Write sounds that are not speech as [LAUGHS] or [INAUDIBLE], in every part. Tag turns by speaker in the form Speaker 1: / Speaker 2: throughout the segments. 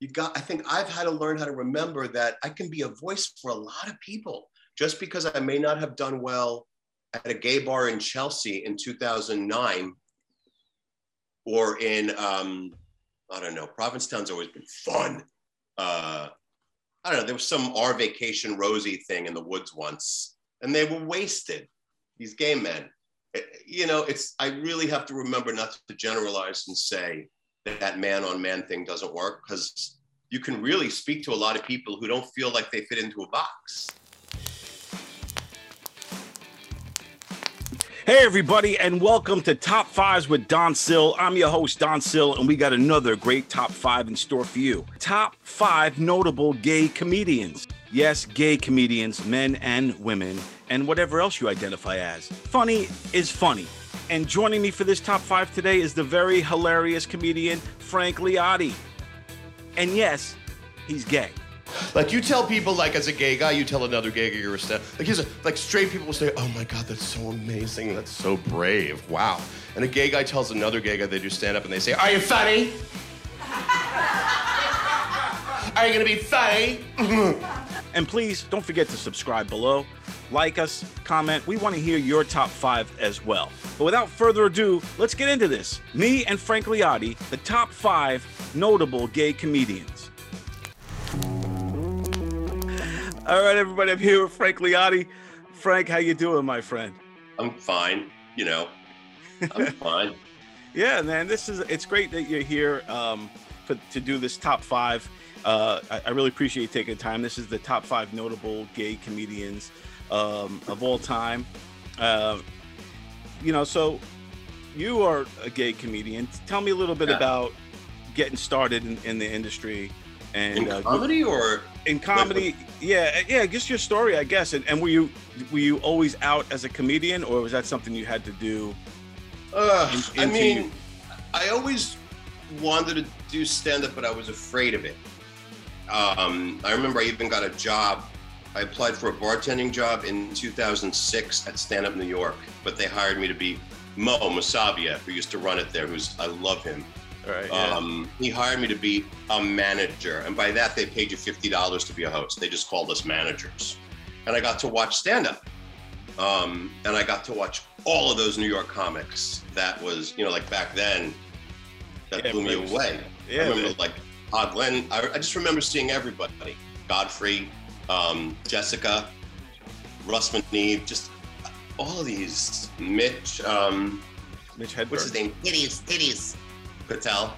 Speaker 1: you got, I think I've had to learn how to remember that I can be a voice for a lot of people just because I may not have done well at a gay bar in Chelsea in 2009 or in, um, I don't know, Provincetown's always been fun. Uh, I don't know, there was some our vacation Rosie thing in the woods once, and they were wasted, these gay men. It- you know, it's, I really have to remember not to generalize and say that man on man thing doesn't work because you can really speak to a lot of people who don't feel like they fit into a box.
Speaker 2: Hey, everybody, and welcome to Top Fives with Don Sill. I'm your host, Don Sill, and we got another great top five in store for you. Top five notable gay comedians. Yes, gay comedians, men and women, and whatever else you identify as. Funny is funny. And joining me for this top five today is the very hilarious comedian, Frank Liotti. And yes, he's gay.
Speaker 3: Like you tell people, like as a gay guy, you tell another gay guy you're a stand. Like he's a, like straight people will say, "Oh my God, that's so amazing. That's so brave. Wow." And a gay guy tells another gay guy they do stand up and they say, "Are you funny? [LAUGHS] Are you gonna be funny?" [LAUGHS]
Speaker 2: And please don't forget to subscribe below, like us, comment. We want to hear your top five as well. But without further ado, let's get into this. Me and Frank Liotti, the top five notable gay comedians. All right, everybody, I'm here with Frank Liotti. Frank, how you doing, my friend?
Speaker 1: I'm fine, you know, I'm [LAUGHS] fine.
Speaker 2: Yeah, man, this is it's great that you're here um, for, to do this top five. Uh, I, I really appreciate you taking time. This is the top five notable gay comedians um, of all time. Uh, you know, so you are a gay comedian. Tell me a little bit
Speaker 1: Yeah.
Speaker 2: about getting started in, in the industry and
Speaker 1: In
Speaker 2: uh,
Speaker 1: comedy or
Speaker 2: in comedy. Yeah, yeah. Just your story, I guess. And, and were you were you always out as a comedian, or was that something you had to do?
Speaker 1: Uh,
Speaker 2: in-
Speaker 1: I mean,
Speaker 2: you.
Speaker 1: I always wanted to do stand up, but I was afraid of it. Um, I remember I even got a job. I applied for a bartending job in 2006 at Stand Up New York, but they hired me to be Mo Masavia, who used to run it there. Who's I love him.
Speaker 2: Right.
Speaker 1: Um, he hired me to be a manager, and by that they paid you fifty dollars to be a host. They just called us managers, and I got to watch stand up, um, and I got to watch all of those New York comics. That was, you know, like back then, that
Speaker 2: Yeah,
Speaker 1: blew me away.
Speaker 2: yeah,
Speaker 1: I remember
Speaker 2: man.
Speaker 1: like Todd Glenn. I, I just remember seeing everybody: Godfrey, um, Jessica, Russ Neve, just all these. Mitch, um,
Speaker 2: Mitch Hedberg.
Speaker 1: what's his name? Titties, titties. Fatel.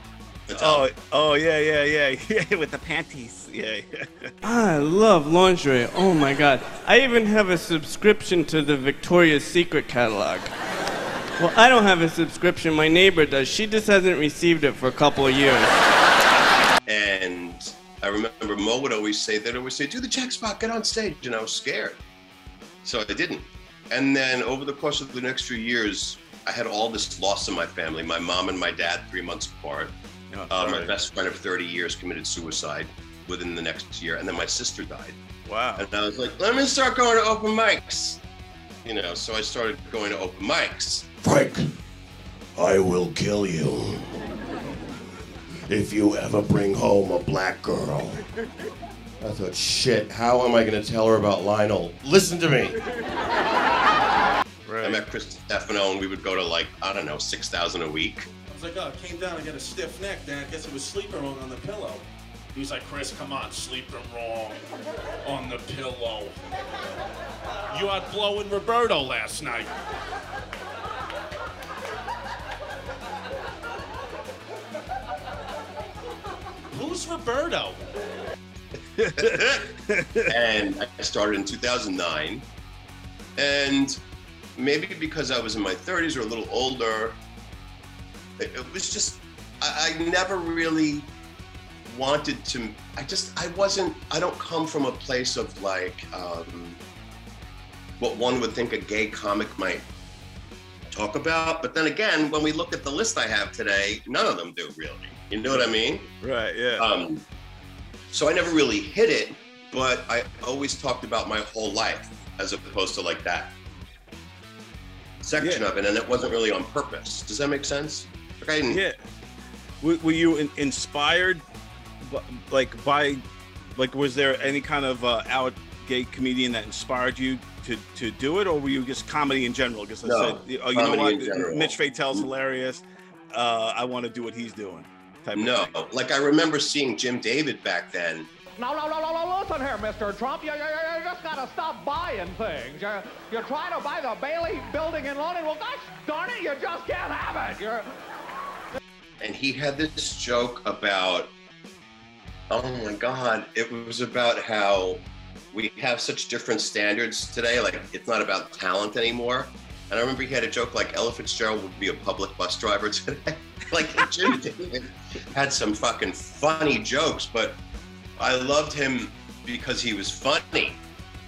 Speaker 1: Fatel.
Speaker 2: Oh, oh yeah, yeah, yeah, [LAUGHS] yeah, with the panties. Yeah, yeah.
Speaker 4: I love lingerie. Oh my god. I even have a subscription to the Victoria's Secret catalog. Well, I don't have a subscription. My neighbor does. She just hasn't received it for a couple of years.
Speaker 1: And I remember Mo would always say that, always say, do the check spot, get on stage. And I was scared. So I didn't. And then over the course of the next few years, I had all this loss in my family. My mom and my dad, three months apart.
Speaker 2: No,
Speaker 1: Uh, my best friend of 30 years committed suicide within the next year. And then my sister died.
Speaker 2: Wow.
Speaker 1: And I was like, let me start going to open mics. You know, so I started going to open mics.
Speaker 3: Frank, I will kill you if you ever bring home a black girl. I thought, shit, how am I gonna tell her about Lionel? Listen to me.
Speaker 1: I met Chris Distefano and we would go to like, I don't know, 6,000 a week.
Speaker 5: I was like, oh, I came down, I got a stiff neck, then I guess it was sleeping wrong on the pillow. He was like, Chris, come on, sleeping wrong on the pillow. You out blowing Roberto last night. Who's Roberto? [LAUGHS]
Speaker 1: and I started in 2009. And maybe because I was in my 30s or a little older, it, it was just, I, I never really wanted to, I just, I wasn't, I don't come from a place of like um, what one would think a gay comic might talk about. But then again, when we look at the list I have today, none of them do really. You know what I mean?
Speaker 2: Right. Yeah.
Speaker 1: Um, so I never really hit it, but I always talked about my whole life as opposed to like that section
Speaker 2: Yeah.
Speaker 1: of it, and it wasn't really on purpose. Does that make sense? Like I didn't.
Speaker 2: yeah. Were, were you in, inspired like by like was there any kind of uh, out gay comedian that inspired you to to do it, or were you just comedy in general? Because I
Speaker 1: No,
Speaker 2: said, oh, you know what,
Speaker 1: in general.
Speaker 2: Mitch Fatel's hilarious. Uh, I want to do what he's doing. Type of
Speaker 1: No, like I remember seeing Jim David back then.
Speaker 6: No, no, no, no, no, listen here, Mr. Trump. You, you, you you just gotta stop buying things. You're, you're trying to buy the Bailey building in London. Well, gosh darn it, you just can't have it. You're,
Speaker 1: and he had this joke about oh my god it was about how we have such different standards today like it's not about talent anymore and i remember he had a joke like ella fitzgerald would be a public bus driver [LAUGHS] today like jim [LAUGHS] david had some fucking funny jokes but i loved him because he was funny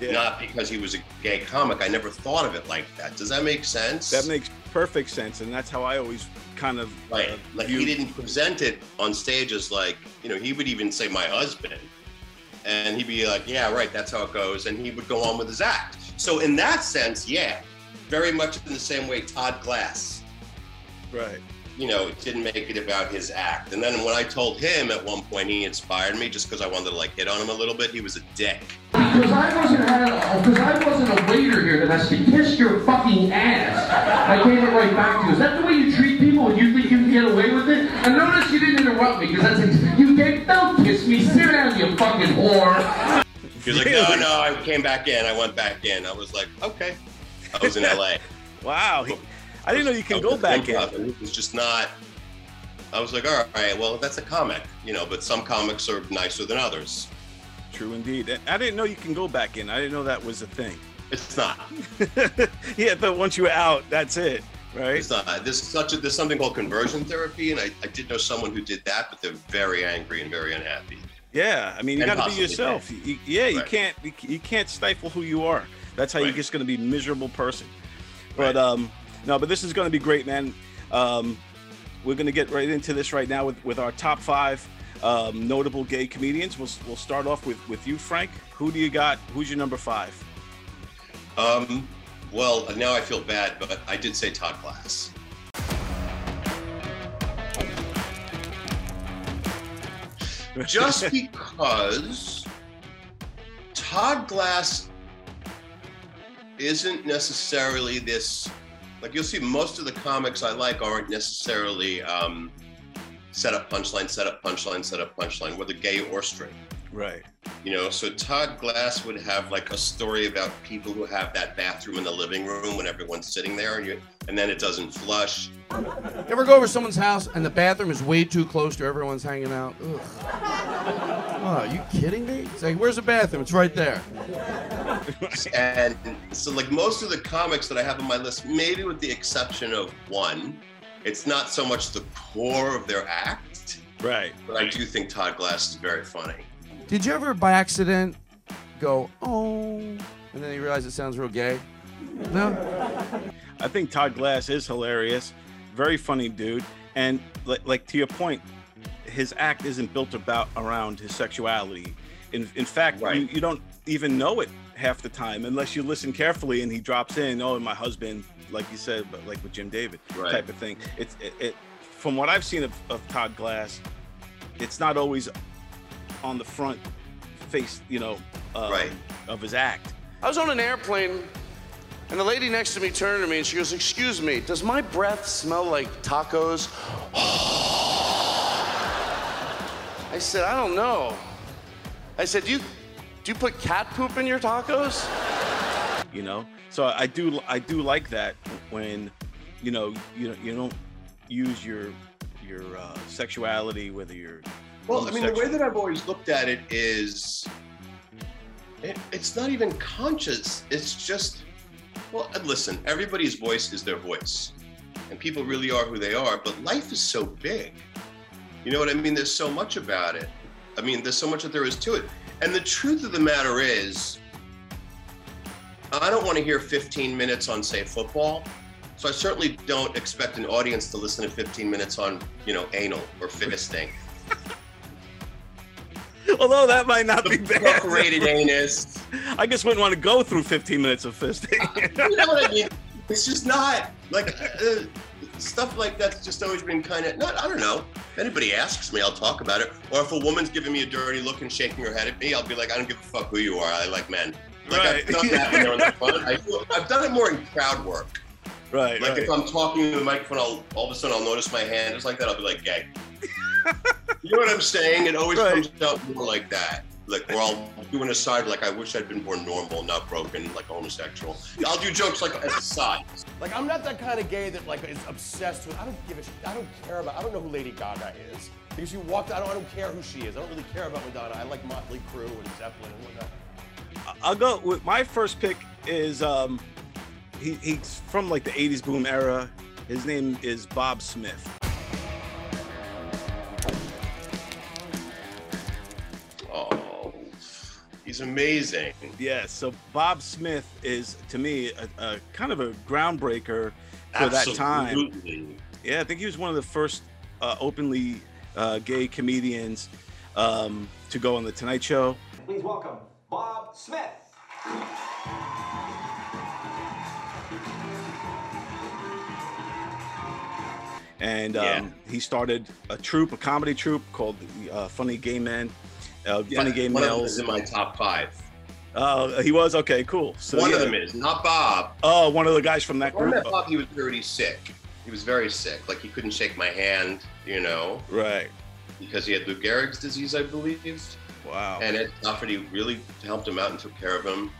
Speaker 2: Yeah.
Speaker 1: not because he was a gay comic i never thought of it like that does that make sense
Speaker 2: That makes perfect sense, and that's how I always kind of
Speaker 1: Right.
Speaker 2: uh,
Speaker 1: Like he didn't present it on stage as like, you know, he would even say my husband. And he'd be like, yeah, right, that's how it goes. And he would go on with his act. So in that sense, yeah, very much in the same way Todd Glass,
Speaker 2: right.
Speaker 1: You know, it didn't make it about his act. And then when I told him at one point he inspired me just because I wanted to like hit on him a little bit, he was a dick.
Speaker 7: Because I wasn't had, because I wasn't a waiter here that has to kiss your fucking ass. I gave it right back to you. Is that the way you treat people and you think you can get away with it? And notice you didn't interrupt me because that's like, you get, don't kiss me, sit down, you fucking whore.
Speaker 1: He was like, no, no, I came back in. I went back in. I was like, okay. I was in LA. [LAUGHS]
Speaker 2: Wow. He, I didn't know you can go back in.
Speaker 1: It was just not. I was like, all right, well, that's a comic, you know, but some comics are nicer than others.
Speaker 2: True indeed. I didn't know you can go back in. I didn't know that was a thing.
Speaker 1: It's not. [LAUGHS]
Speaker 2: yeah, but once you're out, that's it, right?
Speaker 1: It's not. There's such a there's something called conversion therapy, and I, I did know someone who did that, but they're very angry and very unhappy.
Speaker 2: Yeah, I mean, you got to be yourself. You, yeah, you
Speaker 1: Right.
Speaker 2: can't you, you can't stifle who you are. That's how you're just going to be a miserable person. But
Speaker 1: Right.
Speaker 2: um, no, but this is going to be great, man. Um, we're going to get right into this right now with with our top five um, notable gay comedians. We'll we'll start off with with you, Frank. Who do you got? Who's your number five?
Speaker 1: Um, well, now I feel bad, but I did say Todd Glass. Just [LAUGHS] because Todd Glass isn't necessarily this, like you'll see, most of the comics I like aren't necessarily um, set up punchline, set up punchline, set up punchline, whether gay or straight.
Speaker 2: Right.
Speaker 1: You know, so Todd Glass would have like a story about people who have that bathroom in the living room when everyone's sitting there, and you, and then it doesn't flush.
Speaker 8: Ever go over someone's house and the bathroom is way too close to everyone's hanging out? Ugh. Oh, are you kidding me? It's like, where's the bathroom? It's right there. [LAUGHS]
Speaker 1: And so, like most of the comics that I have on my list, maybe with the exception of one, it's not so much the core of their act,
Speaker 2: Right.
Speaker 1: but I do think Todd Glass is very funny.
Speaker 8: Did you ever, by accident, go, oh, and then you realize it sounds real gay? No?
Speaker 2: I think Todd Glass is hilarious, very funny dude, and like, like to your point, his act isn't built about around his sexuality. In in fact,
Speaker 1: Right.
Speaker 2: you, you don't even know it half the time unless you listen carefully and he drops in, oh, my husband, like you said, but like with Jim David
Speaker 1: Right.
Speaker 2: type of thing. It's it, it from what I've seen of, of Todd Glass, it's not always on the front face, you know, um,
Speaker 1: Right.
Speaker 2: of his act.
Speaker 8: I was on an airplane, and the lady next to me turned to me and she goes, Excuse me, does my breath smell like tacos? [SIGHS] I said, I don't know. I said, Do you, do you put cat poop in your tacos?
Speaker 2: you know so i do i do like that when you know you you don't use your your uh, sexuality whether you're
Speaker 1: Well, I mean, the way that I've always looked at it is it, it's not even conscious. It's just, well, uh, listen, everybody's voice is their voice. And people really are who they are, but life is so big. You know what I mean? There's so much about it. I mean, there's so much that there is to it. And the truth of the matter is, I don't want to hear 15 minutes on, say, football. So I certainly don't expect an audience to listen to 15 minutes on, you know, anal or fisting. [LAUGHS]
Speaker 2: although that might not be bad
Speaker 1: Perforated anus.
Speaker 2: i just wouldn't want to go through 15 minutes of fisting [LAUGHS]
Speaker 1: You know what I mean? It's just not like uh, stuff like that's just always been kind of not. I don't know. If anybody asks me, I'll talk about it. Or if a woman's giving me a dirty look and shaking her head at me, I'll be like, I don't give a fuck who you are. I like men. Like
Speaker 2: Right.
Speaker 1: I've done that when they're on the front. I I've done it more in crowd work.
Speaker 2: Right.
Speaker 1: Like
Speaker 2: right.
Speaker 1: if I'm talking to the microphone, I'll all of a sudden I'll notice my hand just like that. I'll be like, gay. [LAUGHS] you know what I'm saying? It always
Speaker 2: Right.
Speaker 1: comes out more like that. Like we're all doing a side like I wish I'd been born normal, not broken, like homosexual. I'll do jokes like as a side.
Speaker 3: Like I'm not that kind of gay that like is obsessed with. I don't give a shit. I don't care about. I don't know who Lady Gaga is because you walked. I don't. I don't care who she is. I don't really care about Madonna. I like Motley Crue and Zeppelin and whatnot.
Speaker 2: I'll go with my first pick is um he, he's from like the 80s boom era. His name is Bob Smith.
Speaker 1: He's amazing.
Speaker 2: Yeah, so Bob Smith is to me a, a kind of a groundbreaker for that time.
Speaker 1: Absolutely.
Speaker 2: Yeah, I think he was one of the first uh, openly uh, gay comedians um, to go on the Tonight Show.
Speaker 6: Please welcome Bob Smith.
Speaker 2: and
Speaker 1: Yeah.
Speaker 2: um, he started a troupe, a comedy troupe called uh, Funny Gay Men, uh,
Speaker 1: Yeah,
Speaker 2: Funny Gay
Speaker 1: one of them is in my top five.
Speaker 2: Oh, he was okay, cool. So
Speaker 1: one
Speaker 2: yeah.
Speaker 1: of them is not Bob.
Speaker 2: Oh, one of the guys from that
Speaker 1: When I
Speaker 2: group.
Speaker 1: Bob, he was pretty sick. He was very sick. Like he couldn't shake my hand, you know,
Speaker 2: Right.
Speaker 1: because he had Lou Gehrig's disease, I believe.
Speaker 2: Wow.
Speaker 1: And Ed Lafferty really helped him out and took care of him.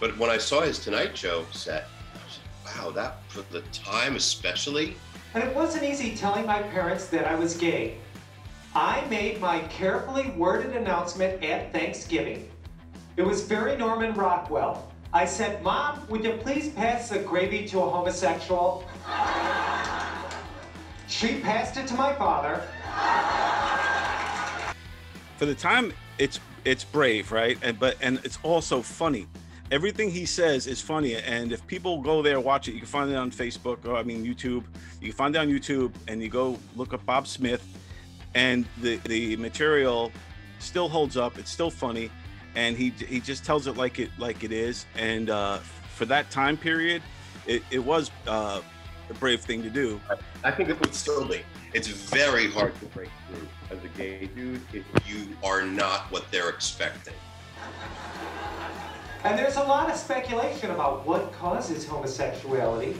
Speaker 1: But when I saw his Tonight Show set, I was like, wow, that for the time especially.
Speaker 9: And it wasn't easy telling my parents that I was gay. I made my carefully worded announcement at Thanksgiving. It was very Norman Rockwell. I said, Mom, would you please pass the gravy to a homosexual? She passed it to my father.
Speaker 2: For the time, it's it's brave, right? And but and it's also funny. Everything he says is funny, and if people go there watch it, you can find it on Facebook or I mean YouTube. You can find it on YouTube, and you go look up Bob Smith, and the the material still holds up. It's still funny, and he he just tells it like it like it is. And uh, for that time period, it, it was uh, a brave thing to do.
Speaker 1: I think it would still be. It's very hard to break through as a gay dude if you are not what they're expecting.
Speaker 9: And there's a lot of speculation about what causes homosexuality.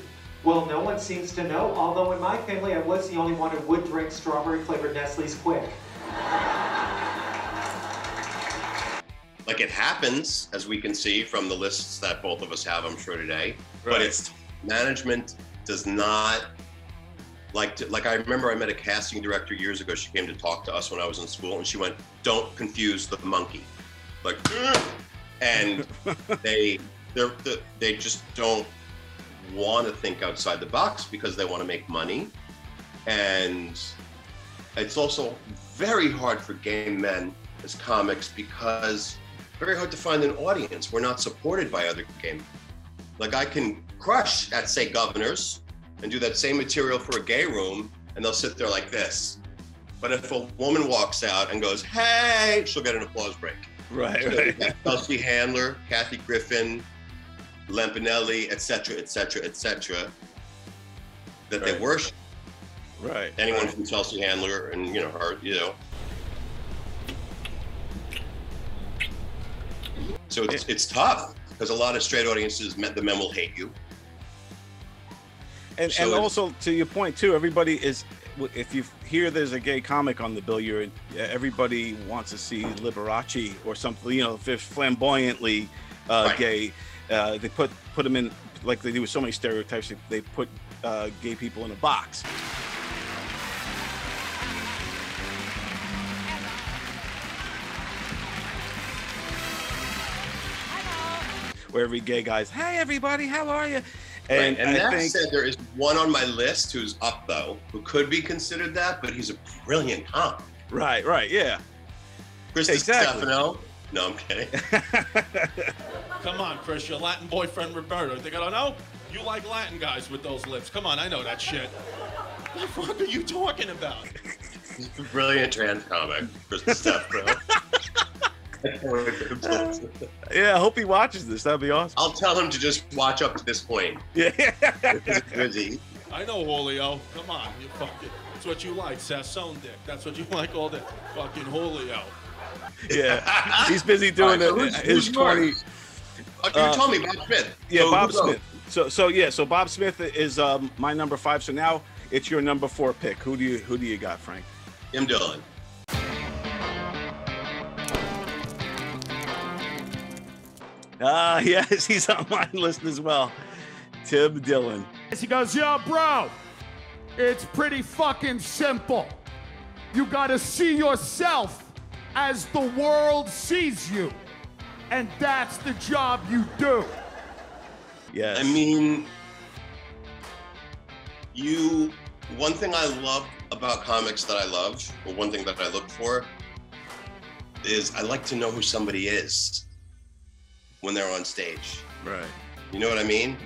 Speaker 9: Well, no one seems to know, although in my family I was the only one who would drink strawberry flavored Nestle's Quik.
Speaker 1: Like it happens, as we can see from the lists that both of us have, I'm sure today. But it's management does not like to, like I remember I met a casting director years ago. She came to talk to us when I was in school, and she went, "Don't confuse the monkey," like, and [LAUGHS] they they're, they they just don't want to think outside the box because they want to make money, and it's also very hard for gay men as comics because very hard to find an audience. We're not supported by other gay men. Like I can crush at say governors and do that same material for a gay room and they'll sit there like this. But if a woman walks out and goes, hey, she'll get an applause break.
Speaker 2: Right,
Speaker 1: So
Speaker 2: right.
Speaker 1: Handler, Kathy Griffin, Lampanelli, et cetera, et cetera, et cetera, that they worship.
Speaker 2: Right.
Speaker 1: Anyone from Chelsea Handler and, you know, her, you know. So it's, it's tough because a lot of straight audiences, the men will hate you.
Speaker 2: And,
Speaker 1: So
Speaker 2: and also to your point too, everybody is. If you hear there's a gay comic on the bill, you're everybody wants to see Liberace or something. You know, if flamboyantly uh,
Speaker 1: Right.
Speaker 2: gay, uh, they put put them in like they do with so many stereotypes. They, they put uh, gay people in a box. Where every gay guy's, "Hey everybody, how are you?"
Speaker 1: And, and
Speaker 2: I
Speaker 1: that
Speaker 2: think
Speaker 1: said, there is one on my list who's up though, who could be considered that, but he's a brilliant comic.
Speaker 2: right, right, yeah.
Speaker 1: Chris
Speaker 2: Exactly.
Speaker 1: Distefano. No, I'm kidding. [LAUGHS]
Speaker 5: Come on, Chris, your Latin boyfriend Roberto. Think I don't know? You like Latin guys with those lips. Come on, I know that shit. What the fuck are you talking about? [LAUGHS]
Speaker 1: Brilliant trans comic, Chris Distefano. [LAUGHS]
Speaker 2: Yeah, I hope he watches this. That'd be awesome.
Speaker 1: I'll tell him to just watch up to this point.
Speaker 2: Yeah.
Speaker 1: Busy.
Speaker 5: I know Julio. Come on, you fucking. It's what you like, Sassone dick. That's what you like all day. Fucking Julio.
Speaker 2: Yeah, [LAUGHS] he's busy doing
Speaker 1: All right,
Speaker 2: the,
Speaker 1: so who's-
Speaker 2: his
Speaker 1: who's
Speaker 2: 20.
Speaker 1: Oh, you
Speaker 2: Uh,
Speaker 1: told me Bob Smith.
Speaker 2: Yeah,
Speaker 1: So
Speaker 2: Bob
Speaker 1: who's up?
Speaker 2: Smith. So so yeah, so Bob Smith is um, my number five. So now it's your number four pick. Who do you who do you got, Frank?
Speaker 1: Tim Dillon.
Speaker 2: Ah, [LAUGHS] yes, he's on my list as well. Tim Dillon.
Speaker 10: He goes, Yo, bro, it's pretty fucking simple. You gotta see yourself as the world sees you. And that's the job you do.
Speaker 2: Yes.
Speaker 1: I mean, you. One thing I love about comics that I love, or one thing that I look for, is I like to know who somebody is when they're on stage.
Speaker 2: Right.
Speaker 1: You know what I mean?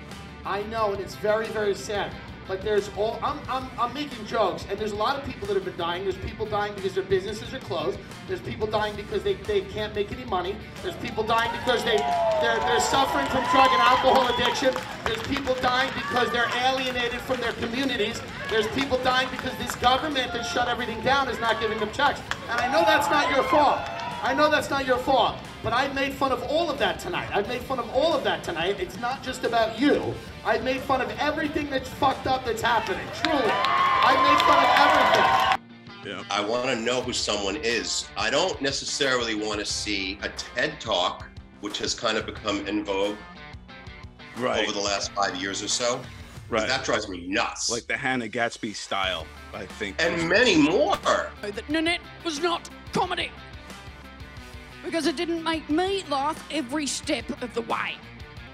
Speaker 11: I know, and it's very, very sad. But there's all I'm, I'm, I'm making jokes, and there's a lot of people that have been dying. There's people dying because their businesses are closed. There's people dying because they, they can't make any money. There's people dying because they they're, they're suffering from drug and alcohol addiction. There's people dying because they're alienated from their communities. There's people dying because this government that shut everything down is not giving them checks. And I know that's not your fault. I know that's not your fault, but I've made fun of all of that tonight. I've made fun of all of that tonight. It's not just about you. I've made fun of everything that's fucked up that's happening. Truly. I've made fun of everything.
Speaker 2: Yeah.
Speaker 1: I want to know who someone is. I don't necessarily want to see a TED talk, which has kind of become in vogue
Speaker 2: Right.
Speaker 1: over the last five years or so.
Speaker 2: Right.
Speaker 1: That drives me nuts.
Speaker 2: Like the Hannah Gadsby style, I think.
Speaker 1: and many more.
Speaker 12: that Nanette was not comedy. Because it didn't make me laugh every step of the way.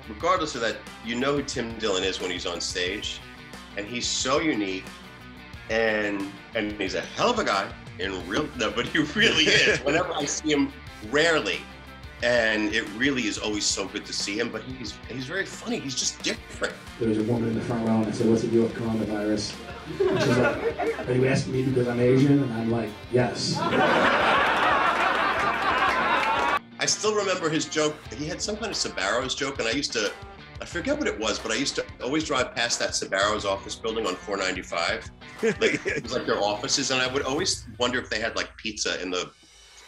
Speaker 1: regardless of that, you know who Tim Dillon is when he's on stage, and he's so unique, and and he's a hell of a guy in real. No, but he really is. [LAUGHS] Whenever I see him, rarely, and it really is always so good to see him. But he's he's very funny. He's just different.
Speaker 13: There was a woman in the front row and I said, what's the deal with coronavirus? And she's like, are you asking me because I'm Asian? And I'm like, yes. [LAUGHS]
Speaker 1: I still remember his joke. He had some kind of Sbarro's joke, and I used to, I forget what it was, but I used to always drive past that Sbarro's office building on 495. Like, [LAUGHS] it was like their offices, and I would always wonder if they had like pizza in the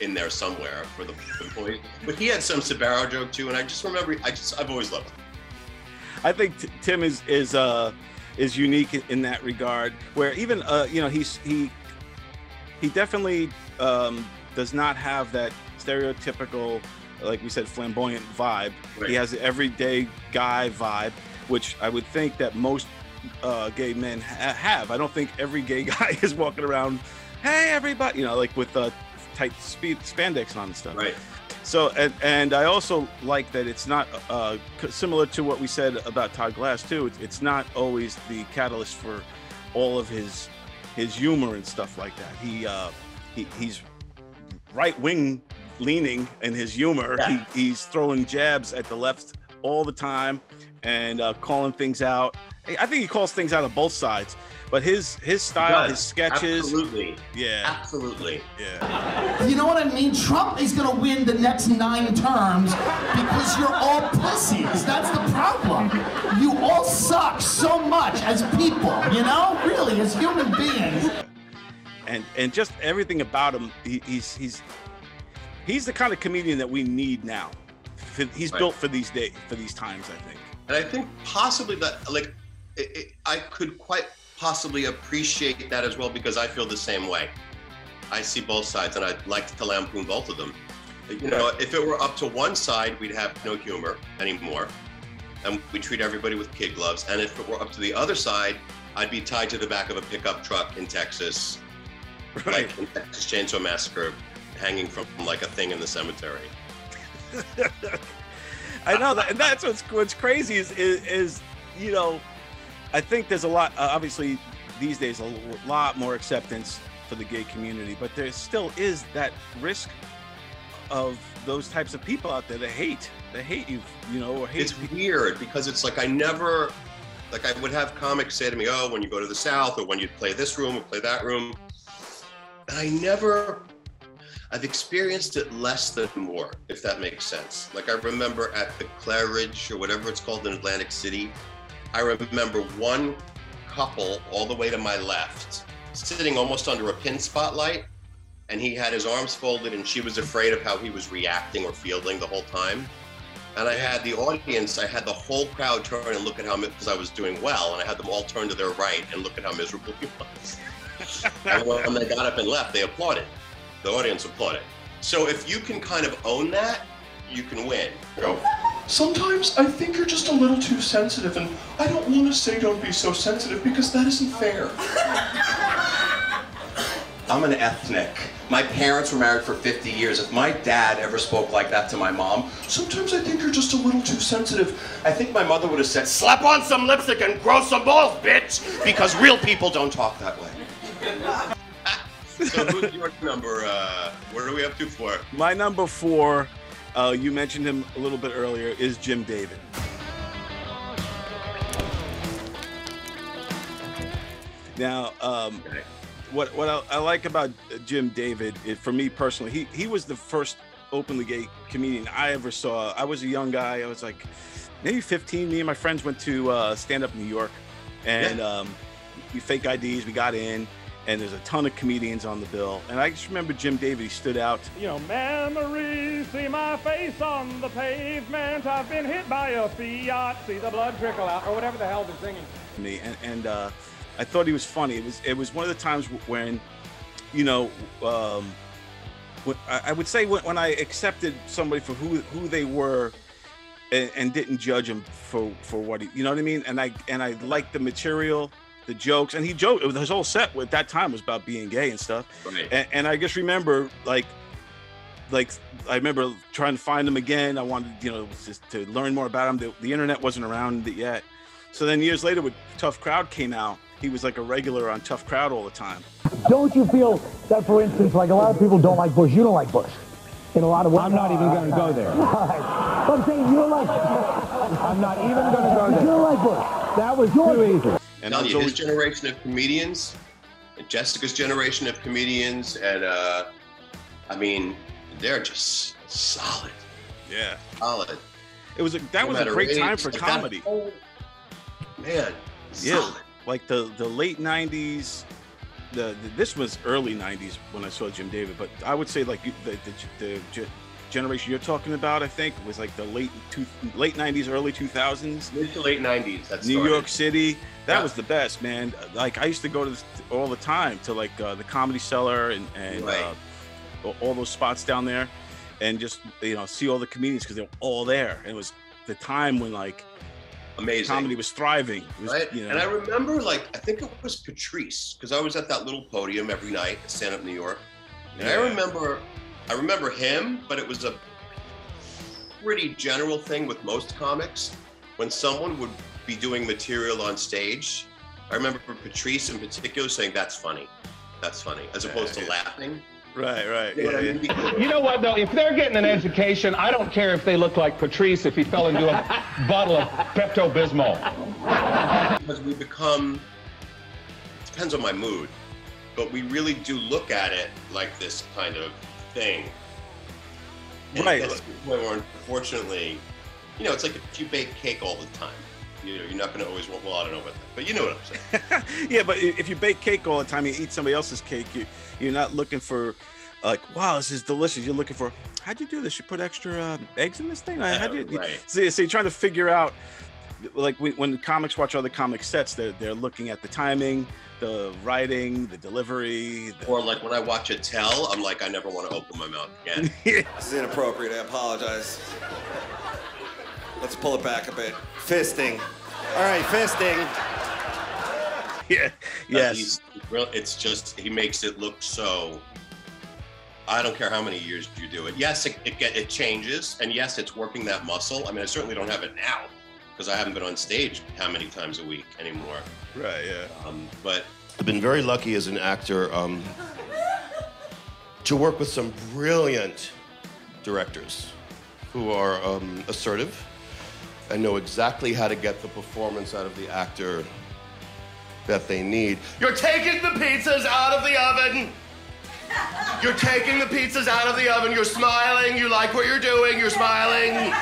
Speaker 1: in there somewhere for the employees. But he had some Sbarro joke too, and I just remember, I just, I've always loved him.
Speaker 2: I think t- Tim is is uh is unique in- in that regard. Where even uh you know he's he he definitely um does not have that stereotypical like we said flamboyant vibe.
Speaker 1: Right.
Speaker 2: He has the everyday guy vibe, which I would think that most uh, gay men ha- have. I don't think every gay [LAUGHS] guy is walking around, hey everybody, you know, like with uh, tight speed spandex on and stuff.
Speaker 1: Right.
Speaker 2: So and, and I also like that it's not uh, similar to what we said about Todd Glass too. It's, it's not always the catalyst for all of his his humor and stuff like that. He uh, he he's right wing leaning in his humor.
Speaker 1: Yeah.
Speaker 2: He, he's throwing jabs at the left all the time and uh, calling things out. I think he calls things out on both sides. But his his style, his sketches,
Speaker 1: Absolutely.
Speaker 2: yeah,
Speaker 1: Absolutely.
Speaker 2: yeah.
Speaker 14: You know what I mean? Trump is gonna win the next nine terms because you're all pussies. That's the problem. You all suck so much as people, you know? Really, as human beings.
Speaker 2: and and just everything about him he, he's he's he's the kind of comedian that we need now he's
Speaker 1: Right.
Speaker 2: built for these days for these times i think
Speaker 1: And I think possibly that, like, it, it, I could quite possibly appreciate that as well because I feel the same way. I see both sides, and I'd like to lampoon both of them. You know, if it were up to one side, we'd have no humor anymore, and we treat everybody with kid gloves. And if it were up to the other side, I'd be tied to the back of a pickup truck in Texas, like in Texas Chainsaw Massacre, hanging from like a thing in the cemetery.
Speaker 2: i know that and that's what's what's crazy is is, is you know i think there's a lot uh, obviously these days a lot more acceptance for the gay community but there still is that risk of those types of people out there that hate that hate you you know or hate
Speaker 1: it's weird because it's like I never, like I would have comics say to me, "Oh, when you go to the South, or when you play this room or play that room," and I never. I've experienced it less than more, if that makes sense. Like I remember at the Claridge or whatever it's called in Atlantic City, I remember one couple all the way to my left sitting almost under a pin spotlight, and he had his arms folded, and she was afraid of how he was reacting or feeling the whole time. And I had the audience, I had the whole crowd turn and look at how because I was doing well, and I had them all turn to their right and look at how miserable he was. and when they got up and left, they applauded. The audience applauded. So if you can kind of own that, you can win. Go.
Speaker 3: Sometimes I think you're just a little too sensitive, and I don't want to say don't be so sensitive because that isn't fair.
Speaker 15: I'm an ethnic. My parents were married for 50 years. If my dad ever spoke like that to my mom,
Speaker 3: Sometimes I think you're just a little too sensitive.
Speaker 15: I think my mother would have said, slap on some lipstick and grow some balls, bitch! Because real people don't talk that way.
Speaker 1: So who's your number? Uh, what are we up to for?
Speaker 2: My number four, uh, you mentioned him a little bit earlier, is Jim David. Now, um, what what I, I like about Jim David, it, for me personally, he he was the first openly gay comedian I ever saw. I was a young guy. I was like maybe 15. Me and my friends went to uh, stand up New York, and um, we fake IDs. We got in, and there's a ton of comedians on the bill. And I just remember Jim David. He stood out.
Speaker 6: You know, memories see my face on the pavement. I've been hit by a Fiat, see the blood trickle out, or whatever the hell they're singing.
Speaker 2: me and, and uh, I thought he was funny. It was it was one of the times when, you know, um, when, I, I would say when, when I accepted somebody for who who they were, and, and didn't judge him for for what he, you know what I mean. And I and I liked the material, the jokes, and he joked. His whole set at that time was about being gay and stuff.
Speaker 1: Right.
Speaker 2: And, and I just remember like like I remember trying to find him again. I wanted, you know, just to learn more about him. The, the internet wasn't around yet. So then years later, when Tough Crowd came out, he was like a regular on Tough Crowd all the time.
Speaker 16: Don't you feel that, for instance, like a lot of people don't like Bush, you don't like Bush? In a lot of ways. I'm not even going to go there. [LAUGHS] I'm saying you don't like [LAUGHS] I'm not even going to go there. You don't like Bush. That was too easy.
Speaker 1: And Tell generation of comedians, and Jessica's generation of comedians, and uh, I mean, they're just solid.
Speaker 2: Yeah.
Speaker 1: Solid.
Speaker 2: It was a, that
Speaker 1: No
Speaker 2: was a great
Speaker 1: age,
Speaker 2: time for comedy.
Speaker 1: whole- Man,
Speaker 2: Yeah,
Speaker 1: solid.
Speaker 2: like the the late '90s. The, the this was early '90s when I saw Jim David, but I would say like the the, the generation you're talking about, I think, was like the late two, late '90s, early 2000s.
Speaker 1: Mid to late '90s. That
Speaker 2: New
Speaker 1: started.
Speaker 2: York City. That
Speaker 1: Yeah.
Speaker 2: was the best, man. Like I used to go to this all the time to like uh, the Comedy Cellar and and
Speaker 1: Right.
Speaker 2: uh, all those spots down there, and just you know see all the comedians because they were all there. And it was the time when like
Speaker 1: Amazing.
Speaker 2: comedy was thriving. Was,
Speaker 1: right?
Speaker 2: you know,
Speaker 1: And I remember, like, I think it was Patrice, because I was at that little podium every night at Stand Up New York. And I remember, I remember him, but it was a pretty general thing with most comics. When someone would be doing material on stage, I remember Patrice in particular saying, "That's funny, that's funny," as opposed to laughing.
Speaker 2: Right, right.
Speaker 1: You know what I mean?
Speaker 6: You know what, though? If they're getting an education, I don't care if they look like Patrice if he fell into a [LAUGHS] bottle of Pepto Bismol.
Speaker 1: because we become it depends on my mood but we really do look at it like this kind of thing And
Speaker 2: Right.
Speaker 1: that's where we're unfortunately you know it's like if you bake cake all the time you know you're not going to always want well i don't know about that but you know what i'm saying [LAUGHS]
Speaker 2: yeah, but if you bake cake all the time, you eat somebody else's cake. You you're not looking for like, wow, this is delicious. You're looking for how'd you do this? You put extra uh, eggs in this thing? Like, how'd you, you-
Speaker 1: right.
Speaker 2: so, so you're trying to figure out like when, when comics watch other comic sets, they're they're looking at the timing, the writing, the delivery. The,
Speaker 1: or like when i watch Attell i'm like i never want to open my mouth again [LAUGHS]
Speaker 17: This is inappropriate. I apologize. Let's pull it back a bit. Fisting. All right, fisting. [LAUGHS]
Speaker 2: yeah.
Speaker 1: yes he's it's just he makes it look so I don't care how many years you do it. Yes, it, it, get, it changes, and yes, it's working that muscle. I mean, I certainly don't have it now because I haven't been on stage how many times a week anymore.
Speaker 2: Right. Yeah.
Speaker 1: Um, but
Speaker 3: I've been very lucky as an actor um, to work with some brilliant directors who are um, assertive and know exactly how to get the performance out of the actor that they need. You're taking the pizzas out of the oven. You're taking the pizzas out of the oven. You're smiling. You like what you're doing. You're smiling.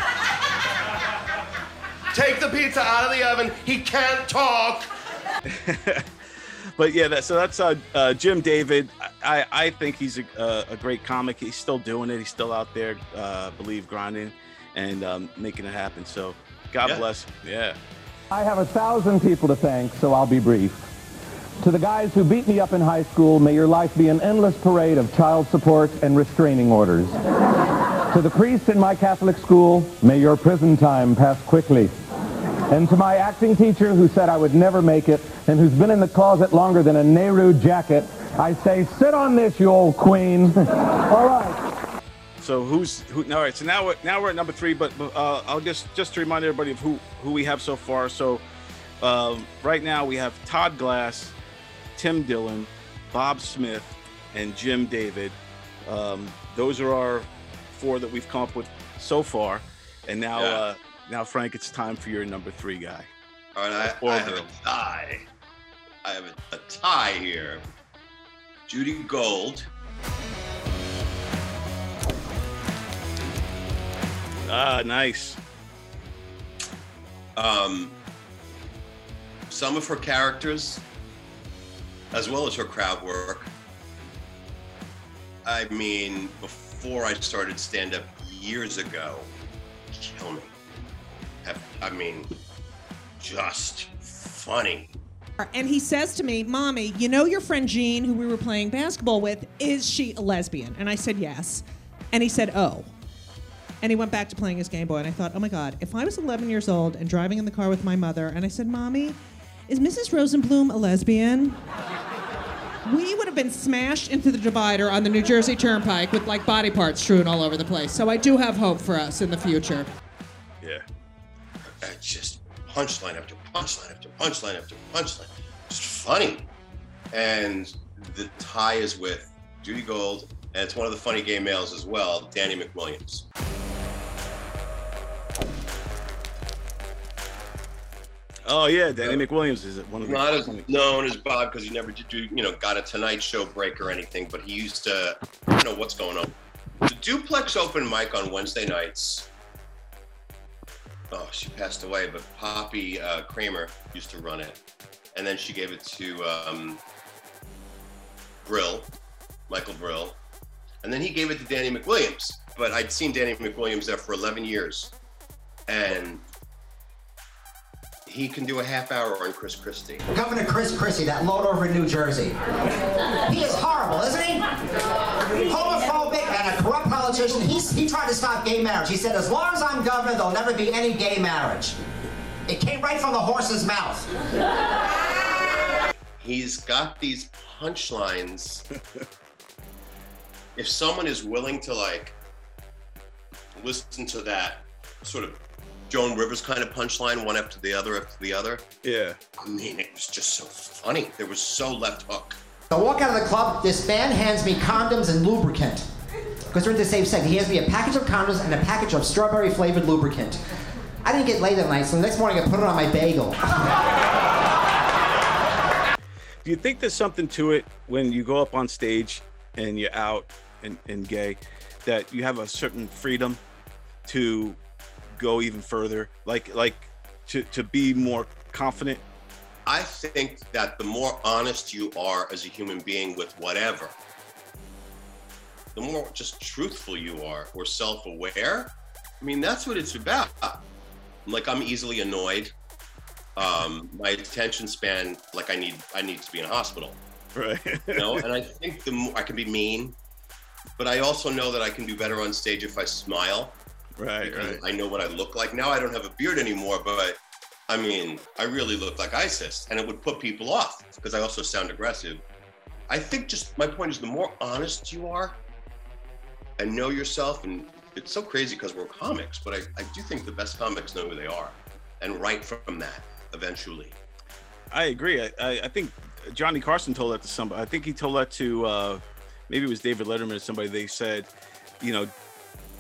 Speaker 3: Take the pizza out of the oven. He can't talk. [LAUGHS]
Speaker 2: but yeah, that, so that's uh, uh, Jim David. I, I think he's a, a, a great comic. He's still doing it. He's still out there, uh, believe grinding and um, making it happen. So God
Speaker 16: Yeah.
Speaker 2: bless. Yeah.
Speaker 16: I have a thousand people to thank, so I'll be brief. To the guys who beat me up in high school, may your life be an endless parade of child support and restraining orders. to the priests in my Catholic school, may your prison time pass quickly. And to my acting teacher who said I would never make it and who's been in the closet longer than a Nehru jacket, I say, sit on this, you old queen. [LAUGHS] All right.
Speaker 2: So who's who? All right. So now we're now we're at number three, but uh, I'll just just to remind everybody of who who we have so far. So um, right now we have Todd Glass, Tim Dillon, Bob Smith, and Jim David. Um, those are our four that we've come up with so far. And now
Speaker 1: Yeah.
Speaker 2: uh, now Frank, it's time for your number three guy.
Speaker 1: All right, I, I have a tie. I have a, a tie here. Judy Gold.
Speaker 2: Ah, nice.
Speaker 1: Um, some of her characters, as well as her crowd work. I mean, before I started stand up years ago, kill me. I mean, just funny.
Speaker 18: And he says to me, Mommy, you know your friend Jean, who we were playing basketball with, is she a lesbian? And I said, Yes. And he said, Oh. And he went back to playing his Game Boy. And I thought, Oh my God, if I was 11 years old and driving in the car with my mother, and I said, Mommy, is Mrs. Rosenblum a lesbian? We would have been smashed into the divider on the New Jersey Turnpike with like body parts strewn all over the place. So I do have hope for us in the future.
Speaker 2: Yeah.
Speaker 1: Uh, just punchline after punchline after punchline after punchline. Just funny. And the tie is with Judy Gold, and it's one of the funny gay males as well, Danny McWilliams.
Speaker 2: Oh yeah, Danny McWilliams is one of the
Speaker 1: Not as known as Bob because he never did do, you know, got a Tonight Show break or anything, but he used to, I don't know what's going on. The duplex open mic on Wednesday nights. Oh, she passed away, but Poppy uh, Kramer used to run it. And then she gave it to um, Brill, Michael Brill. And then he gave it to Danny McWilliams. But I'd seen Danny McWilliams there for 11 years. And he can do a half hour on Chris Christie.
Speaker 19: Governor Chris Christie, that load over in New Jersey. He is horrible, isn't he? Homophobic and a corrupt politician. He's, he tried to stop gay marriage. He said, as long as I'm governor, there'll never be any gay marriage. It came right from the horse's mouth.
Speaker 1: He's got these punchlines. [LAUGHS] if someone is willing to like listen to that sort of Joan Rivers kind of punchline, one after the other after the other.
Speaker 2: Yeah.
Speaker 1: I mean, it was just so funny. There was so left hook.
Speaker 19: I walk out of the club, this man hands me condoms and lubricant. Because we're in the same set. He hands me a package of condoms and a package of strawberry flavored lubricant. I didn't get laid that night, so the next morning I put it on my bagel. [LAUGHS]
Speaker 2: Do you think there's something to it when you go up on stage and you're out and, and gay that you have a certain freedom to go even further, like like to, to be more confident?
Speaker 1: I think that the more honest you are as a human being with whatever, the more just truthful you are or self aware. I mean, that's what it's about. Like, I'm easily annoyed. Um, my attention span, like I need, I need to be in a hospital.
Speaker 2: Right.
Speaker 1: You know, and I think the more I can be mean, but I also know that I can do better on stage if I smile.
Speaker 2: Right, right.
Speaker 1: I know what I look like. Now I don't have a beard anymore, but I mean, I really look like ISIS, and it would put people off because I also sound aggressive. I think just my point is the more honest you are and know yourself, and it's so crazy because we're comics, but I, I do think the best comics know who they are and write from that eventually.
Speaker 2: I agree. I, I, I think Johnny Carson told that to somebody. I think he told that to uh, maybe it was David Letterman or somebody. They said, you know,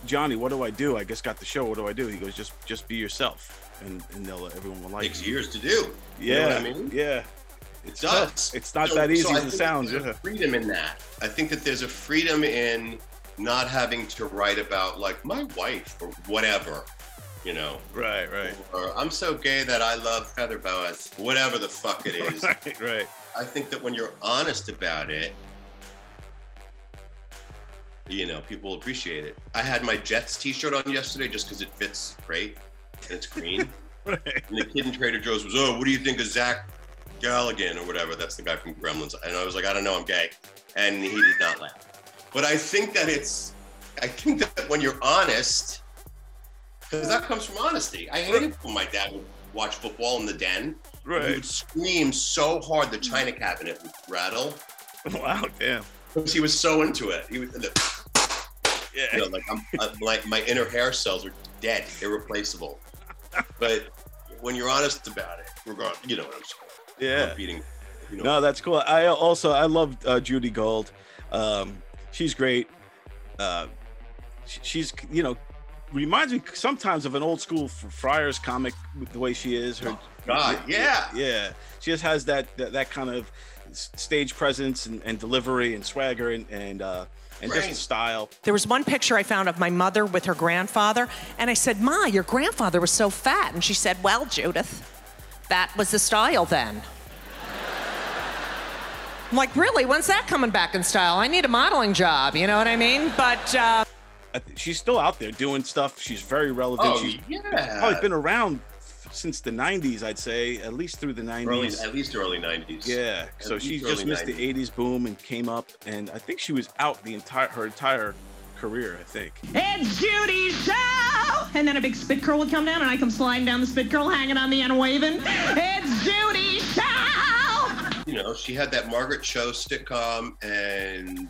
Speaker 2: Johnny, what do I do? I just got the show. What do I do? He goes, just just be yourself, and and they'll everyone will like.
Speaker 1: Takes
Speaker 2: you.
Speaker 1: years to do.
Speaker 2: Yeah,
Speaker 1: You know what I mean?
Speaker 2: yeah.
Speaker 1: It
Speaker 2: It's
Speaker 1: does.
Speaker 2: tough. It's not
Speaker 1: So-
Speaker 2: that easy
Speaker 1: so
Speaker 2: as it sounds.
Speaker 1: there's a
Speaker 2: Yeah.
Speaker 1: freedom in that. I think that there's a freedom in not having to write about like my wife or whatever, you know.
Speaker 2: Right, right.
Speaker 1: Or I'm so gay that I love feather boas, whatever the fuck it is. [LAUGHS]
Speaker 2: right, right.
Speaker 1: I think that when you're honest about it, you know, people appreciate it. I had my Jets T-shirt on yesterday just because it fits great and it's green. [LAUGHS]
Speaker 2: right.
Speaker 1: And the kid in Trader Joe's was, "Oh, what do you think of Zach Galligan or whatever?" That's the guy from Gremlins. And I was like, "I don't know, I'm gay," and he did not laugh. But I think that it's, I think that when you're honest, because that comes from honesty. I hated when my dad would watch football in the den.
Speaker 2: Right.
Speaker 1: He would scream so hard the china cabinet would rattle. [LAUGHS]
Speaker 2: Wow, damn.
Speaker 1: Because he was so into it. He was, yeah. You know, like I'm, uh, like my inner hair cells are dead, irreplaceable. but when you're honest about it, regard, you know what I'm saying.
Speaker 2: Yeah.
Speaker 1: I'm beating, you know.
Speaker 2: No, that's cool. I also I love uh, Judy Gold. Um, she's great. Uh, sh- she's you know reminds me sometimes of an old school Friars comic with the way she is. Her
Speaker 1: God, yeah.
Speaker 2: yeah. She just has that that, that kind of stage presence and, and delivery and swagger and and uh, and just
Speaker 18: Right.
Speaker 2: style.
Speaker 18: There was one picture I found of my mother with her grandfather, and I said, Ma, your grandfather was so fat. And she said, Well, Judith, that was the style then. I'm like, really? When's that coming back in style? I need a modeling job, you know what I mean? But uh,
Speaker 2: she's still out there doing stuff. She's very relevant.
Speaker 1: Oh,
Speaker 2: she's
Speaker 1: yeah.
Speaker 2: probably been around f- since the 90s, I'd say, at least through the 90s.
Speaker 1: Early, at least early 90s.
Speaker 2: Yeah,
Speaker 1: At
Speaker 2: so she just missed
Speaker 1: 90s.
Speaker 2: the '80s boom and came up, and I think she was out the entire her entire career. I think.
Speaker 20: It's Judy's show! And then a big spit curl would come down, and I come sliding down the spit curl, hanging on the end, waving. It's Judy's show!
Speaker 1: you know, she had that Margaret Cho sitcom, and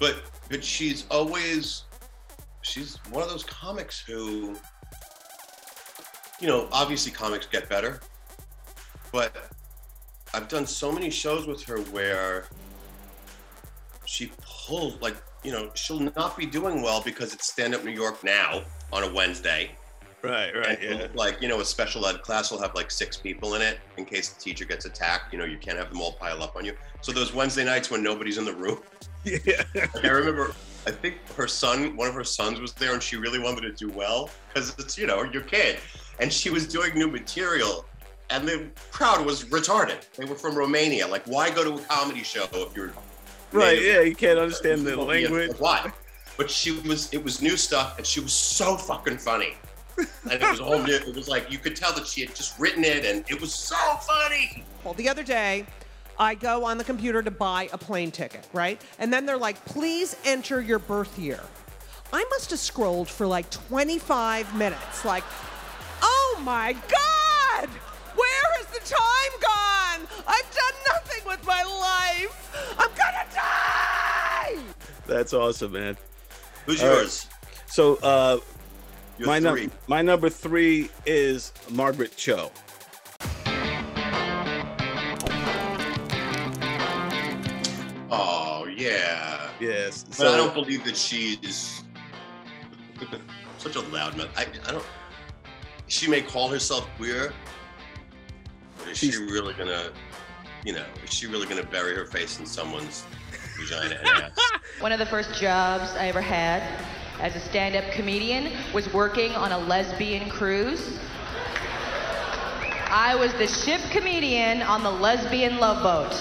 Speaker 1: but but she's always she's one of those comics who, you know, obviously comics get better, but I've done so many shows with her where she pulls like you know she'll not be doing well because it's stand up New York now on a Wednesday.
Speaker 2: Right, right,
Speaker 1: And,
Speaker 2: yeah.
Speaker 1: Like, you know, a special ed class will have like six people in it in case the teacher gets attacked. You know, you can't have them all pile up on you. So those Wednesday nights when nobody's in the room. [LAUGHS]
Speaker 2: Yeah.
Speaker 1: I remember, I think her son, one of her sons was there and she really wanted to do well because it's, you know, your kid. And she was doing new material and the crowd was retarded. They were from Romania. Like, why go to a comedy show if you're
Speaker 2: Right,
Speaker 1: native?
Speaker 2: yeah, you can't understand the
Speaker 1: Yeah,
Speaker 2: language.
Speaker 1: Why? But she was, it was new stuff and she was so fucking funny. And it was all new. It was like, you could tell that she had just written it and it was so funny.
Speaker 21: Well, the other day, I go on the computer to buy a plane ticket, right? And then they're like, please enter your birth year. I must have scrolled for like 25 minutes. Like, my God! Where has the time gone? I've done nothing with my life. I'm gonna die!
Speaker 2: That's awesome, man.
Speaker 1: Who's
Speaker 2: All right.
Speaker 1: yours?
Speaker 2: So, uh,
Speaker 1: Your
Speaker 2: my
Speaker 1: three.
Speaker 2: number my number three is Margaret Cho.
Speaker 1: Oh, yeah.
Speaker 2: Yes.
Speaker 1: But
Speaker 2: So
Speaker 1: I don't believe that she's [LAUGHS] such a loudmouth. I, I don't. She may call herself queer, but is she really gonna, you know, is she really gonna bury her face in someone's vagina and ass? [LAUGHS]
Speaker 22: One of the first jobs I ever had as a stand up comedian was working on a lesbian cruise. I was the ship comedian on the lesbian love boat.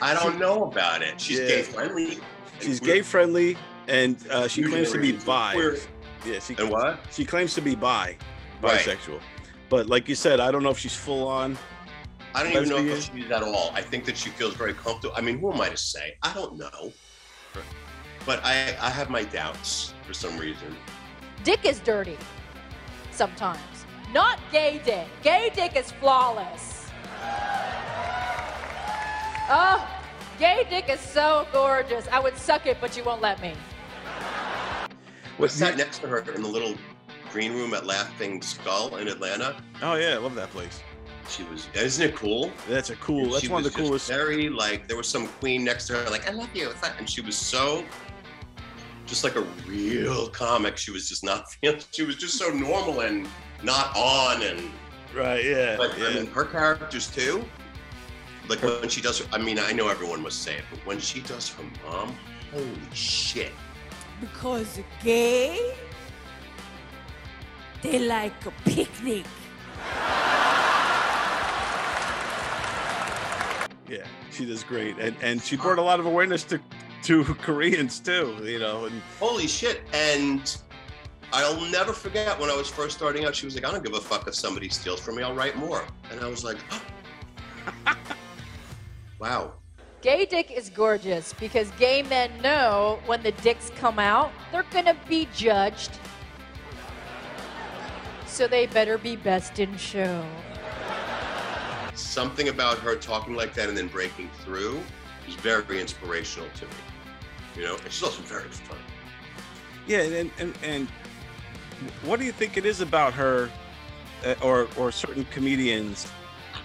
Speaker 1: I don't know about it. She's gay friendly.
Speaker 2: she's gay friendly, and uh, she claims to be bi.
Speaker 1: Queer.
Speaker 2: Yeah, she
Speaker 1: And what?
Speaker 2: She claims to be bi,
Speaker 1: Right.
Speaker 2: bisexual. But like you said, I don't know if she's full on.
Speaker 1: I don't even know
Speaker 2: lesbian.
Speaker 1: if she's at all. I think that she feels very comfortable. I mean, who am I to say? I don't know. But I, I have my doubts for some reason.
Speaker 23: Dick is dirty. Sometimes. Not gay dick. Gay dick is flawless. Oh, gay dick is so gorgeous. I would suck it, but you won't let me.
Speaker 1: I sat next to her in the little green room at Laughing Skull in Atlanta.
Speaker 2: Oh yeah, I love that place.
Speaker 1: She was, isn't it cool?
Speaker 2: That's a cool.
Speaker 1: And
Speaker 2: That's one of the coolest.
Speaker 1: Very like there was some queen next to her, like I love you, and she was so, just like a real comic. She was just not [LAUGHS] feeling. She was just so normal and not on and.
Speaker 2: Right. Yeah.
Speaker 1: But I mean, her characters too. Like when she does, her, I mean, I know everyone must say it, but when she does her mom, holy shit!
Speaker 23: Because gay, they like a picnic.
Speaker 2: Yeah, she does great, and and she brought a lot of awareness to to [LAUGHS] Koreans too. You know, and
Speaker 1: Holy shit. And I'll never forget when I was first starting out, she was like, I don't give a fuck if somebody steals from me, I'll write more. And I was like, oh. [LAUGHS] wow.
Speaker 23: Gay dick is gorgeous because gay men know when the dicks come out, they're gonna be judged. So they better be best in show.
Speaker 1: Something about her talking like that and then breaking through was very inspirational to me. You know, and she's also very funny.
Speaker 2: yeah, and and and what do you think it is about her, uh, or or certain comedians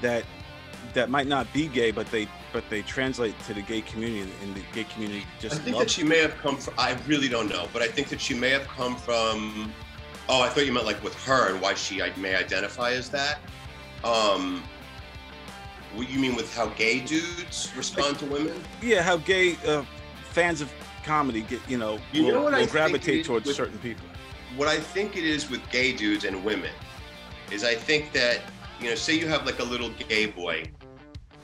Speaker 2: that that might not be gay, but they but they translate to the gay community, and the gay community just
Speaker 1: I think that she may have come from, I really don't know, but I think that she may have come from, oh, I thought you meant like with her and why she may identify as that. Um, what you mean with how gay dudes respond to women?
Speaker 2: Yeah, how gay uh, fans of comedy get, you know,
Speaker 1: You
Speaker 2: will,
Speaker 1: know what I
Speaker 2: will
Speaker 1: think
Speaker 2: gravitate towards
Speaker 1: with-
Speaker 2: certain people.
Speaker 1: What I think it is with gay dudes and women is I think that, you know, say you have like a little gay boy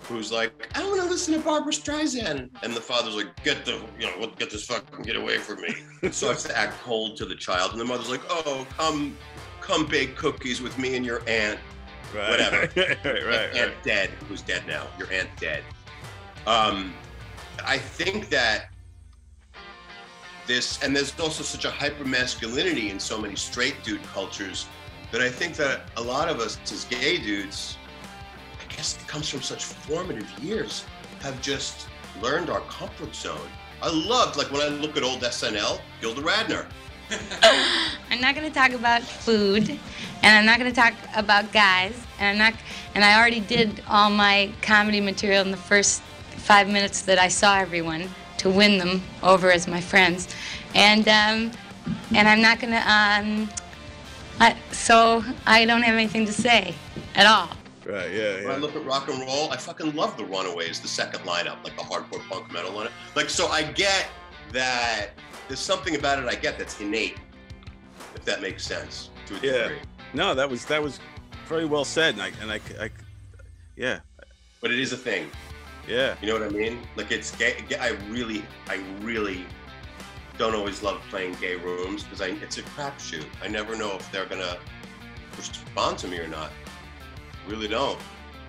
Speaker 1: who's like, I want to listen to Barbra Streisand. And the father's like, get the, you know, what- get this fucking get away from me. [LAUGHS] Starts to act cold to the child. And the mother's like, oh, come, come bake cookies with me and your aunt.
Speaker 2: Right.
Speaker 1: Whatever. [LAUGHS]
Speaker 2: right, right,
Speaker 1: Aunt
Speaker 2: right.
Speaker 1: dead, who's dead now. Your aunt dead. Um, I think that this, and there's also such a hyper masculinity in so many straight dude cultures that I think that a lot of us as gay dudes, I guess it comes from such formative years, have just learned our comfort zone. I loved, like when I look at old SNL, Gilda Radner. [LAUGHS]
Speaker 24: I'm not gonna talk about food, and I'm not gonna talk about guys, and I'm not, and I already did all my comedy material in the first five minutes that I saw everyone to win them over as my friends, and um, and I'm not gonna, um, I, so I don't have anything to say at all.
Speaker 2: Right, yeah,
Speaker 1: When I look at rock and roll, I fucking love the Runaways, the second lineup, like the hardcore punk metal lineup. Like, so I get that there's something about it I get that's innate, if that makes sense to a
Speaker 2: Yeah.
Speaker 1: degree.
Speaker 2: No, that was that was very well said, and I and I, I yeah,
Speaker 1: But it is a thing.
Speaker 2: yeah.
Speaker 1: You know what I mean? Like it's gay. gay- I really, I really don't always love playing gay rooms because I it's a crapshoot. I never know if they're gonna respond to me or not. Really don't.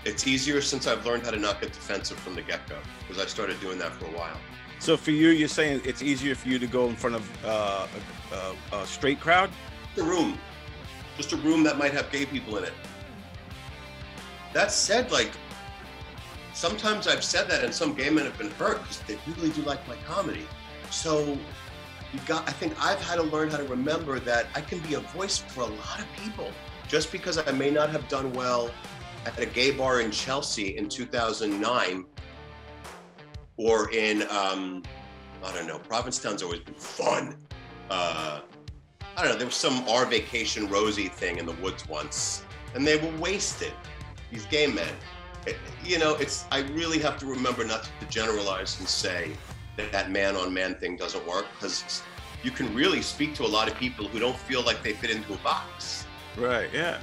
Speaker 1: It's easier since I've learned how to not get defensive from the get-go because I started doing that for a while.
Speaker 2: So for you, you're saying it's easier for you to go in front of uh, a, a, a straight crowd?
Speaker 1: The room, just a room that might have gay people in it. That said, like sometimes I've said that, and some gay men have been hurt because they really do like my comedy. So you got. I think I've had to learn how to remember that I can be a voice for a lot of people. Just because I may not have done well at a gay bar in Chelsea in 2009, or in um, I don't know, Provincetown's always been fun. Uh, I don't know. There was some our vacation Rosie thing in the woods once, and they were wasted. These gay men. It- you know, it's. I really have to remember not to generalize and say that that man on man thing doesn't work because you can really speak to a lot of people who don't feel like they fit into a box.
Speaker 2: Right. Yeah.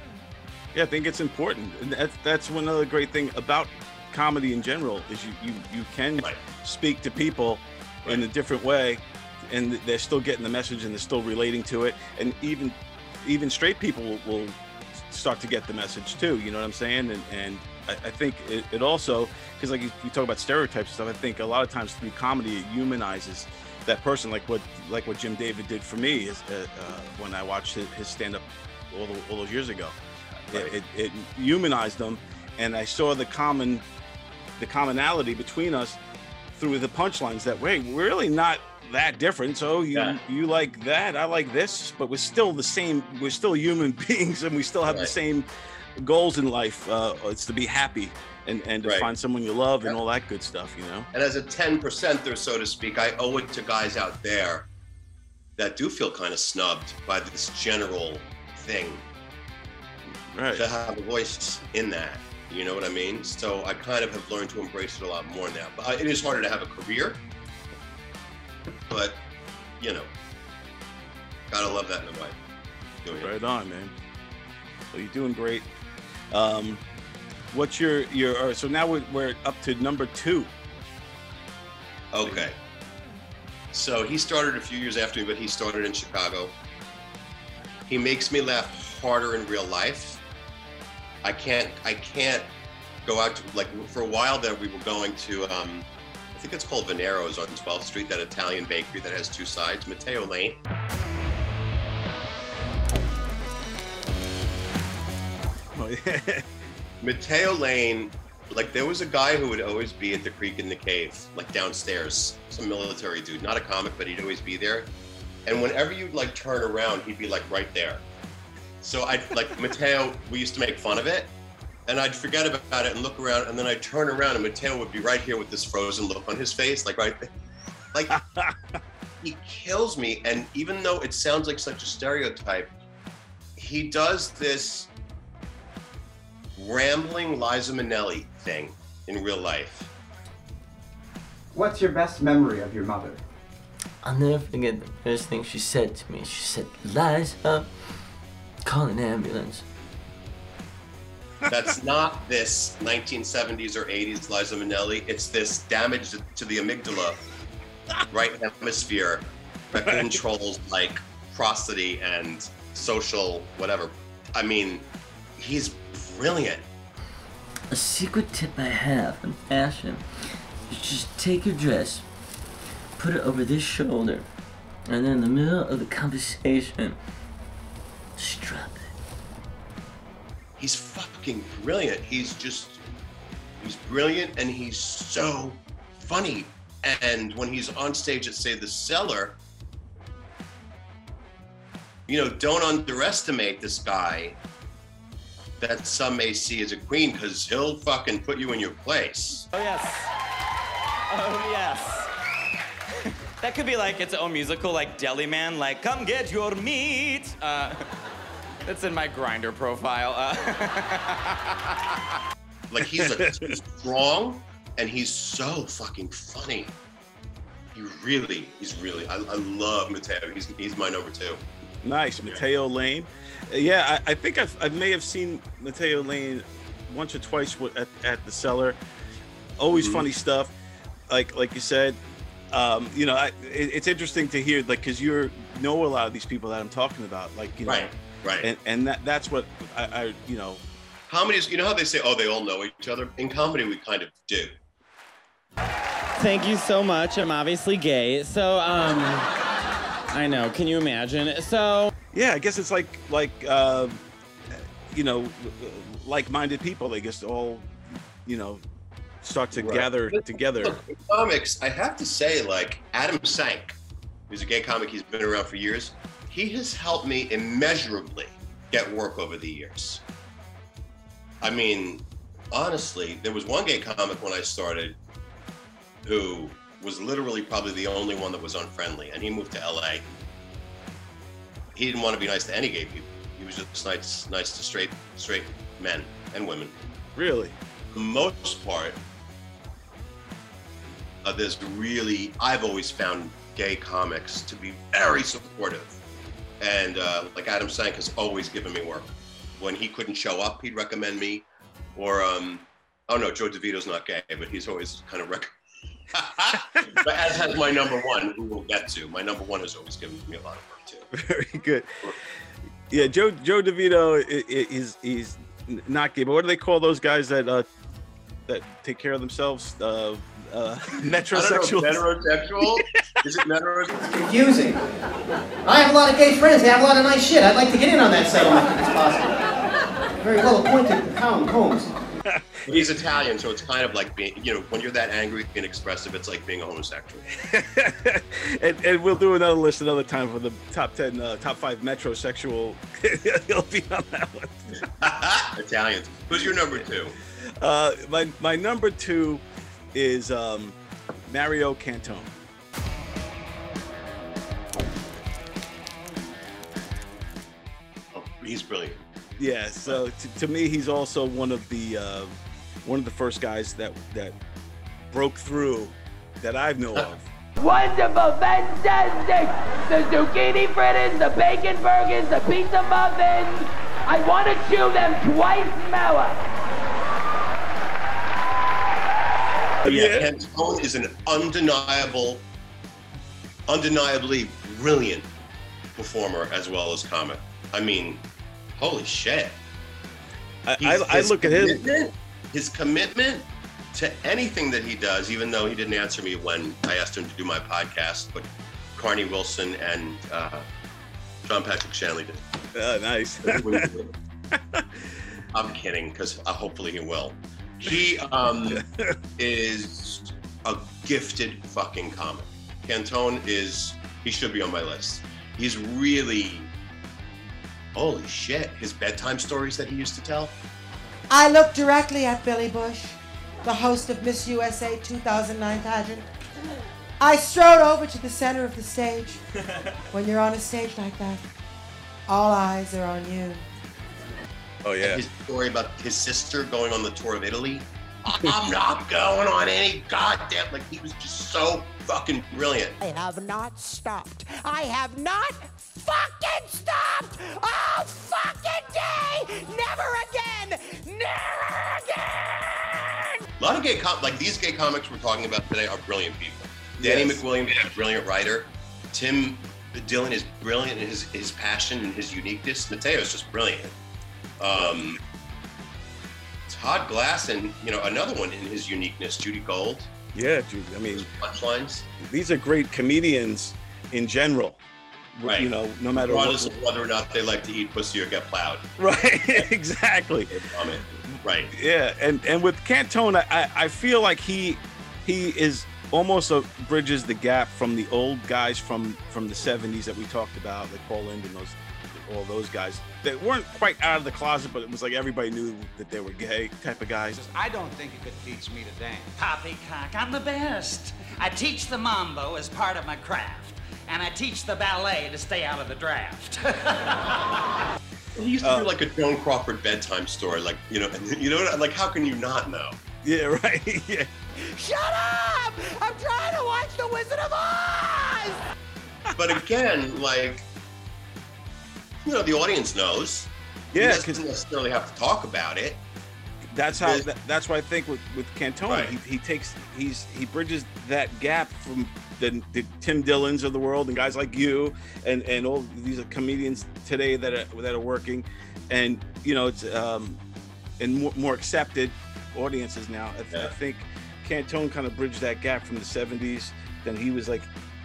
Speaker 2: Yeah. I think it's important, and that's that's one other great thing about comedy in general is you you you can speak to people in a different way, and they're still getting the message and they're still relating to it, and even even straight people will, will start to get the message too. You know what I'm saying? And and I, I think it, it also because like you, you talk about stereotypes and stuff. I think a lot of times through comedy it humanizes that person, like what like what Jim David did for me is uh, uh, when I watched his, his stand up all, tho- all those years ago. It, it, it humanized them, and I saw the common the commonality between us through the punchlines that way we're really not that different so you
Speaker 1: Yeah.
Speaker 2: you like that i like this but we're still the same we're still human [LAUGHS] beings and we still have the same goals in life uh it's to be happy and and to
Speaker 1: Right.
Speaker 2: find someone you love and all that good stuff you know
Speaker 1: And as a 10 percenter, so to speak, I owe it to guys out there that do feel kind of snubbed by this general thing.
Speaker 2: Right.
Speaker 1: To have a voice in that. You know what I mean? So I kind of have learned to embrace it a lot more now. But it is harder to have a career. But, you know, gotta love that in a way. Doing it.
Speaker 2: right on man well you're doing great um What's your your? right, so now we're, we're up to number two.
Speaker 1: Okay. So he started a few years after me, but he started in Chicago. He makes me laugh harder in real life. I can't I can't go out to like for a while there we were going to um I think it's called Veniero's on 12th Street, that Italian bakery that has two sides, Matteo Lane.
Speaker 2: Oh, yeah. [LAUGHS]
Speaker 1: Matteo Lane, like there was a guy who would always be at the Creek and the Cave, like downstairs, some military dude, not a comic, but he'd always be there. And whenever you'd like turn around, he'd be like right there. So I'd like [LAUGHS] Matteo, we used to make fun of it. And I'd forget about it and look around, and then I'd turn around and Matteo would be right here with this frozen look on his face, like right there. Like [LAUGHS] he kills me. And even though it sounds like such a stereotype, he does this rambling Liza Minnelli thing in real life.
Speaker 25: What's your best memory of your mother?
Speaker 26: I'll never forget the first thing she said to me. She said, Liza, call an ambulance.
Speaker 1: That's not this 1970s or 80s Liza Minnelli. It's this damage to the amygdala, right hemisphere, that controls like prosody and social whatever. I mean, he's brilliant.
Speaker 26: A secret tip I have in fashion is just take your dress, put it over this shoulder, and then in the middle of the conversation, just drop it.
Speaker 1: He's fucking brilliant. He's just, he's brilliant and he's so funny. And when he's on stage at, say, The Cellar, you know, don't underestimate this guy that some may see as a queen because he'll fucking put you in your place.
Speaker 27: Oh yes. Oh yes. That could be like its own musical, like Deli Man, like "Come get your meat." Uh, [LAUGHS] that's in my Grindr profile. Uh, [LAUGHS]
Speaker 1: Like he's a, he's strong and he's so fucking funny. He really, he's really. I, I love Matteo. He's he's my number two.
Speaker 2: Nice, Matteo Lane. Uh, Yeah, I, I think I've, I may have seen Matteo Lane once or twice at, at the cellar. Always
Speaker 1: Mhm.
Speaker 2: funny stuff, like like you said. Um, you know, I, it, it's interesting to hear, like, because you know a lot of these people that I'm talking about, like, you know,
Speaker 1: Right, right.
Speaker 2: and and that that's what I, I you know,
Speaker 1: Comedies, you know how they say, oh, they all know each other? In comedy, we kind of do.
Speaker 28: Thank you so much. I'm obviously gay, so um, I know. Can you imagine? So
Speaker 2: yeah, I guess it's like like uh, you know, like-minded people. They just all, you know, start together
Speaker 1: Right.
Speaker 2: together.
Speaker 1: Look, in comics, I have to say, like Adam Sank, who's a gay comic, he's been around for years. He has helped me immeasurably get work over the years. I mean, honestly, there was one gay comic when I started who was literally probably the only one that was unfriendly, and he moved to LA. He didn't want to be nice to any gay people. He was just nice, nice to straight, straight men and women.
Speaker 2: Really?
Speaker 1: For the most part, uh, there's really I've always found gay comics to be very supportive, and uh, like Adam Sank has always given me work. When he couldn't show up, he'd recommend me, or um, oh no, Joe DeVito's not gay, but he's always kind of rec. [LAUGHS] but as has my number one, who we'll get to. My number one has always given me a lot of work too. [LAUGHS]
Speaker 2: Very good. Yeah, Joe Joe DeVito is he's n- not gay, but what do they call those guys that uh that take care of themselves? Uh, uh, metrosexuals.
Speaker 1: I heterosexual? [LAUGHS] Is it heterosexual?
Speaker 19: Confusing. I have a lot of gay friends. They have a lot of nice shit. I'd like to get in on that settlement if it's possible. Very well appointed Colin Combs.
Speaker 1: He's Italian, so it's kind of like being, you know, when you're that angry and expressive, it's like being a homosexual. [LAUGHS]
Speaker 2: and, and we'll do another list another time for the top ten, uh, top five metrosexual. [LAUGHS] He'll be on that one.
Speaker 1: Italians. Who's your number two?
Speaker 2: Uh, my my number two is um, Mario Cantone.
Speaker 1: Oh, he's brilliant.
Speaker 2: Yeah, so to, to me, he's also one of the uh, one of the first guys that that broke through that I know of. [LAUGHS]
Speaker 29: Wonderful, fantastic! The zucchini fritters, the bacon burgers, the pizza muffins. I want to chew them twice more.
Speaker 1: I mean, Cantone is an undeniable, undeniably brilliant performer as well as comic. I mean, holy shit.
Speaker 2: I, I, I look at his.
Speaker 1: commitment- His commitment to anything that he does, even though he didn't answer me when I asked him to do my podcast, but Carnie Wilson and uh, John Patrick Shanley did.
Speaker 2: Uh, nice. [LAUGHS]
Speaker 1: I'm kidding, because uh, hopefully he will. He um, is a gifted fucking comic. Cantone is, he should be on my list. He's really, holy shit, his bedtime stories that he used to tell.
Speaker 30: I looked directly at Billy Bush, the host of Miss USA 2009 pageant. I strode over to the center of the stage. [LAUGHS] When you're on a stage like that, all eyes are on you.
Speaker 2: Oh yeah.
Speaker 1: His story about his sister going on the tour of Italy. I'm not going on any goddamn. Like he was just so fucking brilliant.
Speaker 31: I have not stopped. I have not fucking stopped all fucking day. Never again. Never again.
Speaker 1: A lot of gay com like these gay comics we're talking about today are brilliant people. Danny
Speaker 2: Yes.
Speaker 1: McWilliams is a brilliant writer. Tim Dillon is brilliant in his his passion and his uniqueness. Matteo is just brilliant. Um, Todd Glass and you know another one in his uniqueness, Judy Gold.
Speaker 2: Yeah, Judy. I mean,
Speaker 1: punchlines.
Speaker 2: These are great comedians in general.
Speaker 1: Right.
Speaker 2: You know, no matter
Speaker 1: Regardless
Speaker 2: what.
Speaker 1: of whether or not they like to eat pussy or get plowed. [LAUGHS]
Speaker 2: Right. [LAUGHS] exactly.
Speaker 1: Right.
Speaker 2: Yeah, and and with Cantone, I I- I feel like he he is almost a, bridges the gap from the old guys from from the 70s that we talked about, like Paul Lynde and those all those guys that weren't quite out of the closet, but it was like everybody knew that they were gay type of guys.
Speaker 32: I don't think you could teach me to dance. Poppycock, I'm the best. I teach the mambo as part of my craft, and I teach the ballet to stay out of the draft. [LAUGHS]
Speaker 1: He used to
Speaker 2: Uh,
Speaker 1: do like a Joan Crawford bedtime story, like you know, [LAUGHS] you know, like how can you not know?
Speaker 2: Yeah, [LAUGHS] right. yeah.
Speaker 31: Shut up! I'm trying to watch The Wizard of Oz.
Speaker 1: But again, like you know, the audience knows.
Speaker 2: Yeah,
Speaker 1: doesn't necessarily have to talk about it.
Speaker 2: That's how. That, that's why I think with with Cantone,
Speaker 1: Right.
Speaker 2: he, he takes he's he bridges that gap from the, the Tim Dillons of the world and guys like you and and all these comedians today that are that are working, and you know it's um and more, more accepted audiences now. I, th- I think Cantone kind of bridged that gap from the '70s. Then he was like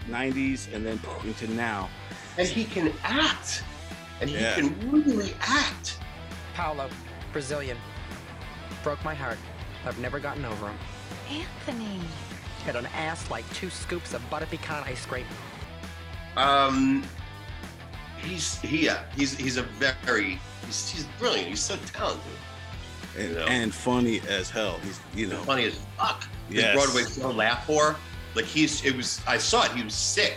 Speaker 2: '90s, and then into now.
Speaker 1: And he can act, and he
Speaker 2: Yeah.
Speaker 1: can really act.
Speaker 33: Paolo, Brazilian. Broke my heart. I've never gotten over him.
Speaker 23: Anthony.
Speaker 33: Had an ass like two scoops of butter pecan ice cream.
Speaker 1: Um, he's he yeah, he's he's a very he's, he's brilliant. He's so talented.
Speaker 2: And,
Speaker 1: You know.
Speaker 2: and funny as hell. He's you know
Speaker 1: funny as fuck. His Broadway show Laugh Whore, like he's it was I saw it. He was sick.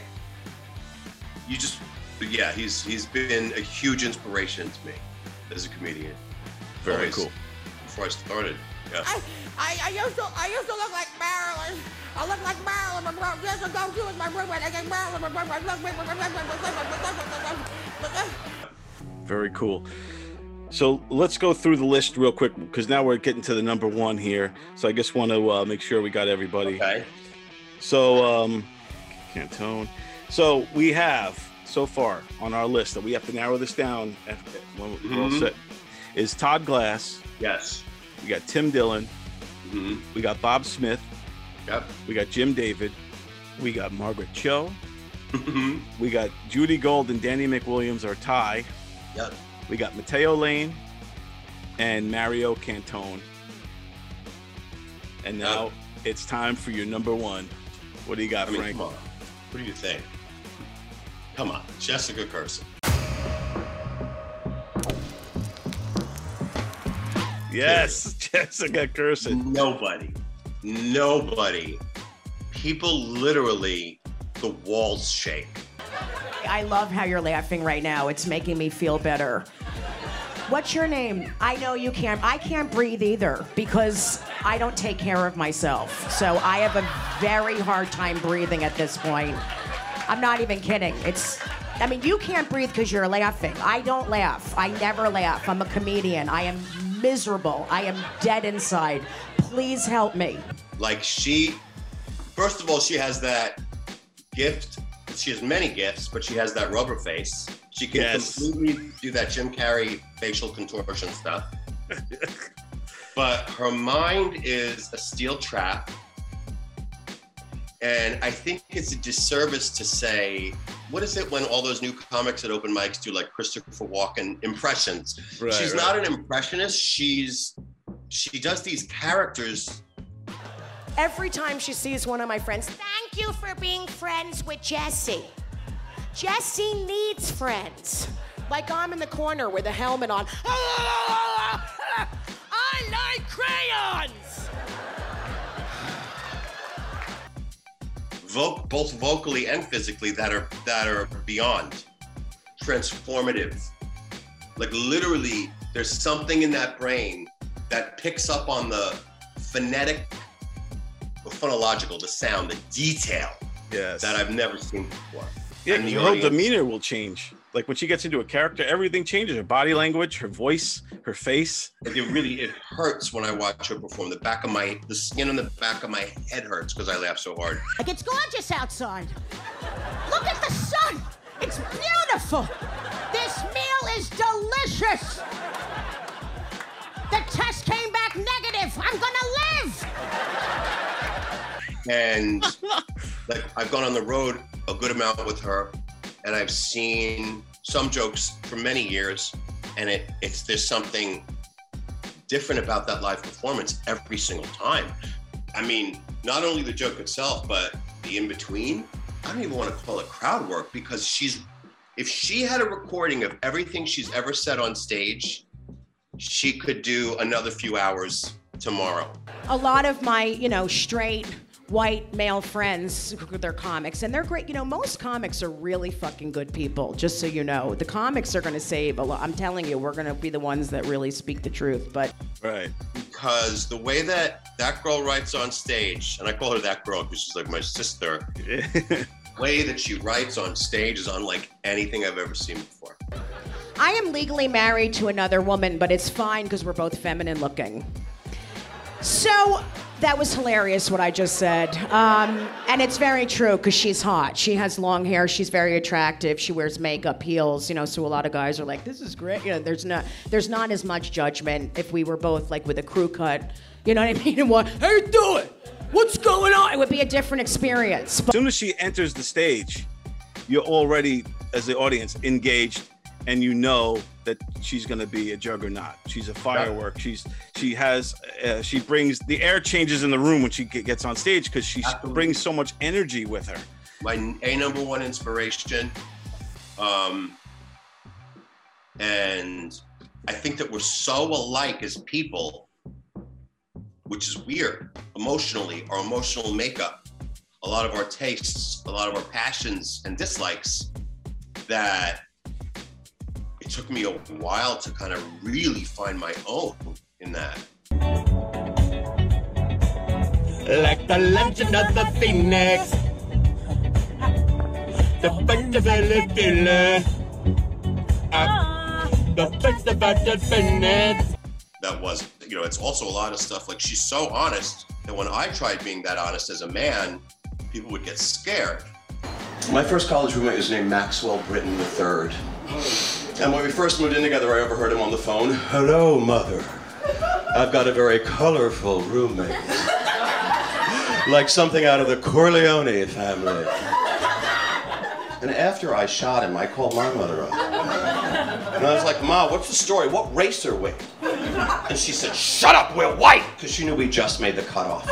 Speaker 1: You just but yeah, he's he's been a huge inspiration to me as a comedian.
Speaker 2: Very
Speaker 1: Always,
Speaker 2: cool.
Speaker 1: Before I started, yeah.
Speaker 31: I, I, I used to I used to look like Marilyn. I look like Marilyn Monroe. Years ago, she was my roommate. I get Marilyn Monroe.
Speaker 2: Very cool. So let's go through the list real quick because now we're getting to the number one here. So I just want to uh, make sure we got everybody.
Speaker 1: Okay.
Speaker 2: So um, Cantone. So we have so far on our list that we have to narrow this down when we're all
Speaker 1: Mhm.
Speaker 2: set is Todd Glass.
Speaker 1: Yes.
Speaker 2: We got Tim Dillon.
Speaker 1: Mhm.
Speaker 2: We got Bob Smith.
Speaker 1: Yep.
Speaker 2: We got Jim David. We got Margaret Cho.
Speaker 1: Mhm.
Speaker 2: we got Judy Gold and Danny McWilliams are tie.
Speaker 1: Yep.
Speaker 2: We got Matteo Lane and Mario Cantone. And now it's time for your number one. What do you got,
Speaker 1: I mean,
Speaker 2: Frank?
Speaker 1: What do you think? Come on, Jessica Kirson.
Speaker 2: Yes, [LAUGHS] Jessica Kirson.
Speaker 1: Nobody, nobody. People literally, the walls shake.
Speaker 34: I love how you're laughing right now. It's making me feel better. What's your name? I know you can't. I can't breathe either because I don't take care of myself. So I have a very hard time breathing at this point. I'm not even kidding. It's, I mean, you can't breathe because you're laughing. I don't laugh. I never laugh. I'm a comedian. I am miserable. I am dead inside. Please help me.
Speaker 1: Like she, first of all, she has that gift. She has many gifts, but she has that rubber face. She can
Speaker 2: Yes.
Speaker 1: completely do that Jim Carrey facial contortion stuff. [LAUGHS] but her mind is a steel trap. And I think it's a disservice to say, what is it when all those new comics at open mics do like Christopher Walken impressions?
Speaker 2: Right,
Speaker 1: she's
Speaker 2: right.
Speaker 1: not an impressionist. She's she does these characters
Speaker 34: Every time she sees one of my friends,
Speaker 31: Thank you for being friends with Jesse. Jesse needs friends.
Speaker 34: like I'm in the corner with a helmet on. [LAUGHS]
Speaker 31: I like crayons.
Speaker 1: Vo- both vocally and physically that are that are beyond transformative. Like literally, there's something in that brain that picks up on the phonetic, or phonological, the sound, the detail
Speaker 2: yes.
Speaker 1: that I've never seen before.
Speaker 2: Yeah,
Speaker 1: And the
Speaker 2: her
Speaker 1: audience-
Speaker 2: demeanor will change. Like when she gets into a character, everything changes. Her body language, her voice, her face.
Speaker 1: Like, it really it hurts when I watch her perform. The back of my the skin on the back of my head hurts because I laugh so hard.
Speaker 31: Like it's gorgeous outside. Look at the sun. It's beautiful. This meal is delicious. The test came back negative. I'm gonna live.
Speaker 1: and like I've gone on the road a good amount with her, and I've seen some jokes for many years, and it it's there's something different about that live performance every single time. I mean, not only the joke itself, but the in between. I don't even want to call it crowd work because she's if she had a recording of everything she's ever said on stage, she could do another few hours tomorrow.
Speaker 34: A lot of my, you know, straight white male friends, they're comics, and they're great. You know, most comics are really fucking good people, just so you know. The comics are gonna save a lot. I'm telling you, we're gonna be the ones that really speak the truth. But
Speaker 2: Right.
Speaker 1: because the way that that girl writes on stage, and I call her that girl because she's like my sister, the [LAUGHS] way that she writes on stage is unlike anything I've ever seen before.
Speaker 34: I am legally married to another woman, but it's fine because we're both feminine looking. So that was hilarious what I just said. Um, and it's very true because she's hot. She has long hair. She's very attractive. She wears makeup, heels. You know, so a lot of guys are like, "This is great." You know, there's not there's not as much judgment if we were both like with a crew cut. You know what I [LAUGHS] mean? And what? How you doing? What's going on? It would be a different experience.
Speaker 2: But- As soon as she enters the stage, you're already, as the audience, engaged, and you know that she's going to be a juggernaut. She's a firework. She's she has uh, she brings the air changes in the room when she gets on stage because she brings so much energy with her.
Speaker 1: My a number one inspiration, um, and I think that we're so alike as people, which is weird emotionally. Our emotional makeup, a lot of our tastes, a lot of our passions and dislikes, that it took me a while to kind of really find my own in that.
Speaker 35: Like the legend of the phoenix. The bunch of killer. Uh, the bunch about the phoenix.
Speaker 1: that was you know it's also a lot of stuff like she's so honest that when i tried being that honest as a man people would get scared my first college roommate was named maxwell britton iii and when we first moved in together i overheard him on the phone hello mother i've got a very colorful roommate like something out of the corleone family and after i shot him i called my mother up and I was like, Ma, what's the story? What race are we? And she said, Shut up, we're white! Because she knew we just made the cutoff.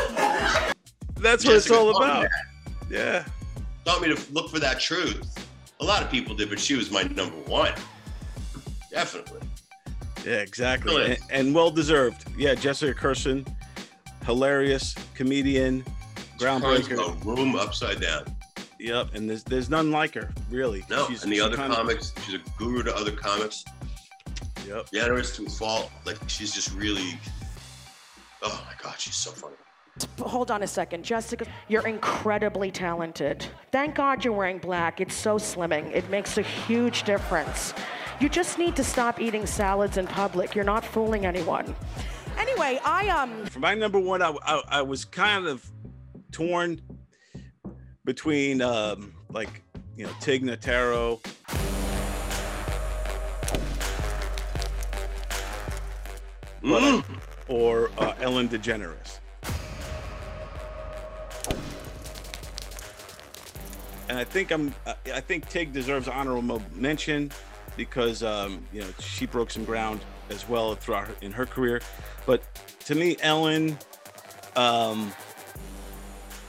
Speaker 2: That's what it's all about. Yeah.
Speaker 1: Taught me to look for that truth. A lot of people did, but she was my number one. Definitely.
Speaker 2: Yeah, exactly. And, and well deserved. Yeah, Jessica Kirson, hilarious comedian,
Speaker 1: Turns
Speaker 2: groundbreaker.
Speaker 1: the room upside down.
Speaker 2: Yep, and there's there's none like her, really.
Speaker 1: No,
Speaker 2: She's-
Speaker 1: and the
Speaker 2: she
Speaker 1: other
Speaker 2: kinda-
Speaker 1: comics, she's a guru to other comics.
Speaker 2: Yep.
Speaker 1: Generous to a fault. Like, she's just really, oh my God, she's so funny.
Speaker 34: Hold on a second, Jessica. You're incredibly talented. Thank God you're wearing black. It's so slimming. It makes a huge difference. You just need to stop eating salads in public. You're not fooling anyone. Anyway, I um.
Speaker 2: For my number one, I, I, I was kind of torn between um, like you know Tig Notaro. but, uh, or uh, Ellen DeGeneres. And I think I'm. I- I think Tig deserves honorable mention because um, you know she broke some ground as well throughout her, in her career. But to me, Ellen, um,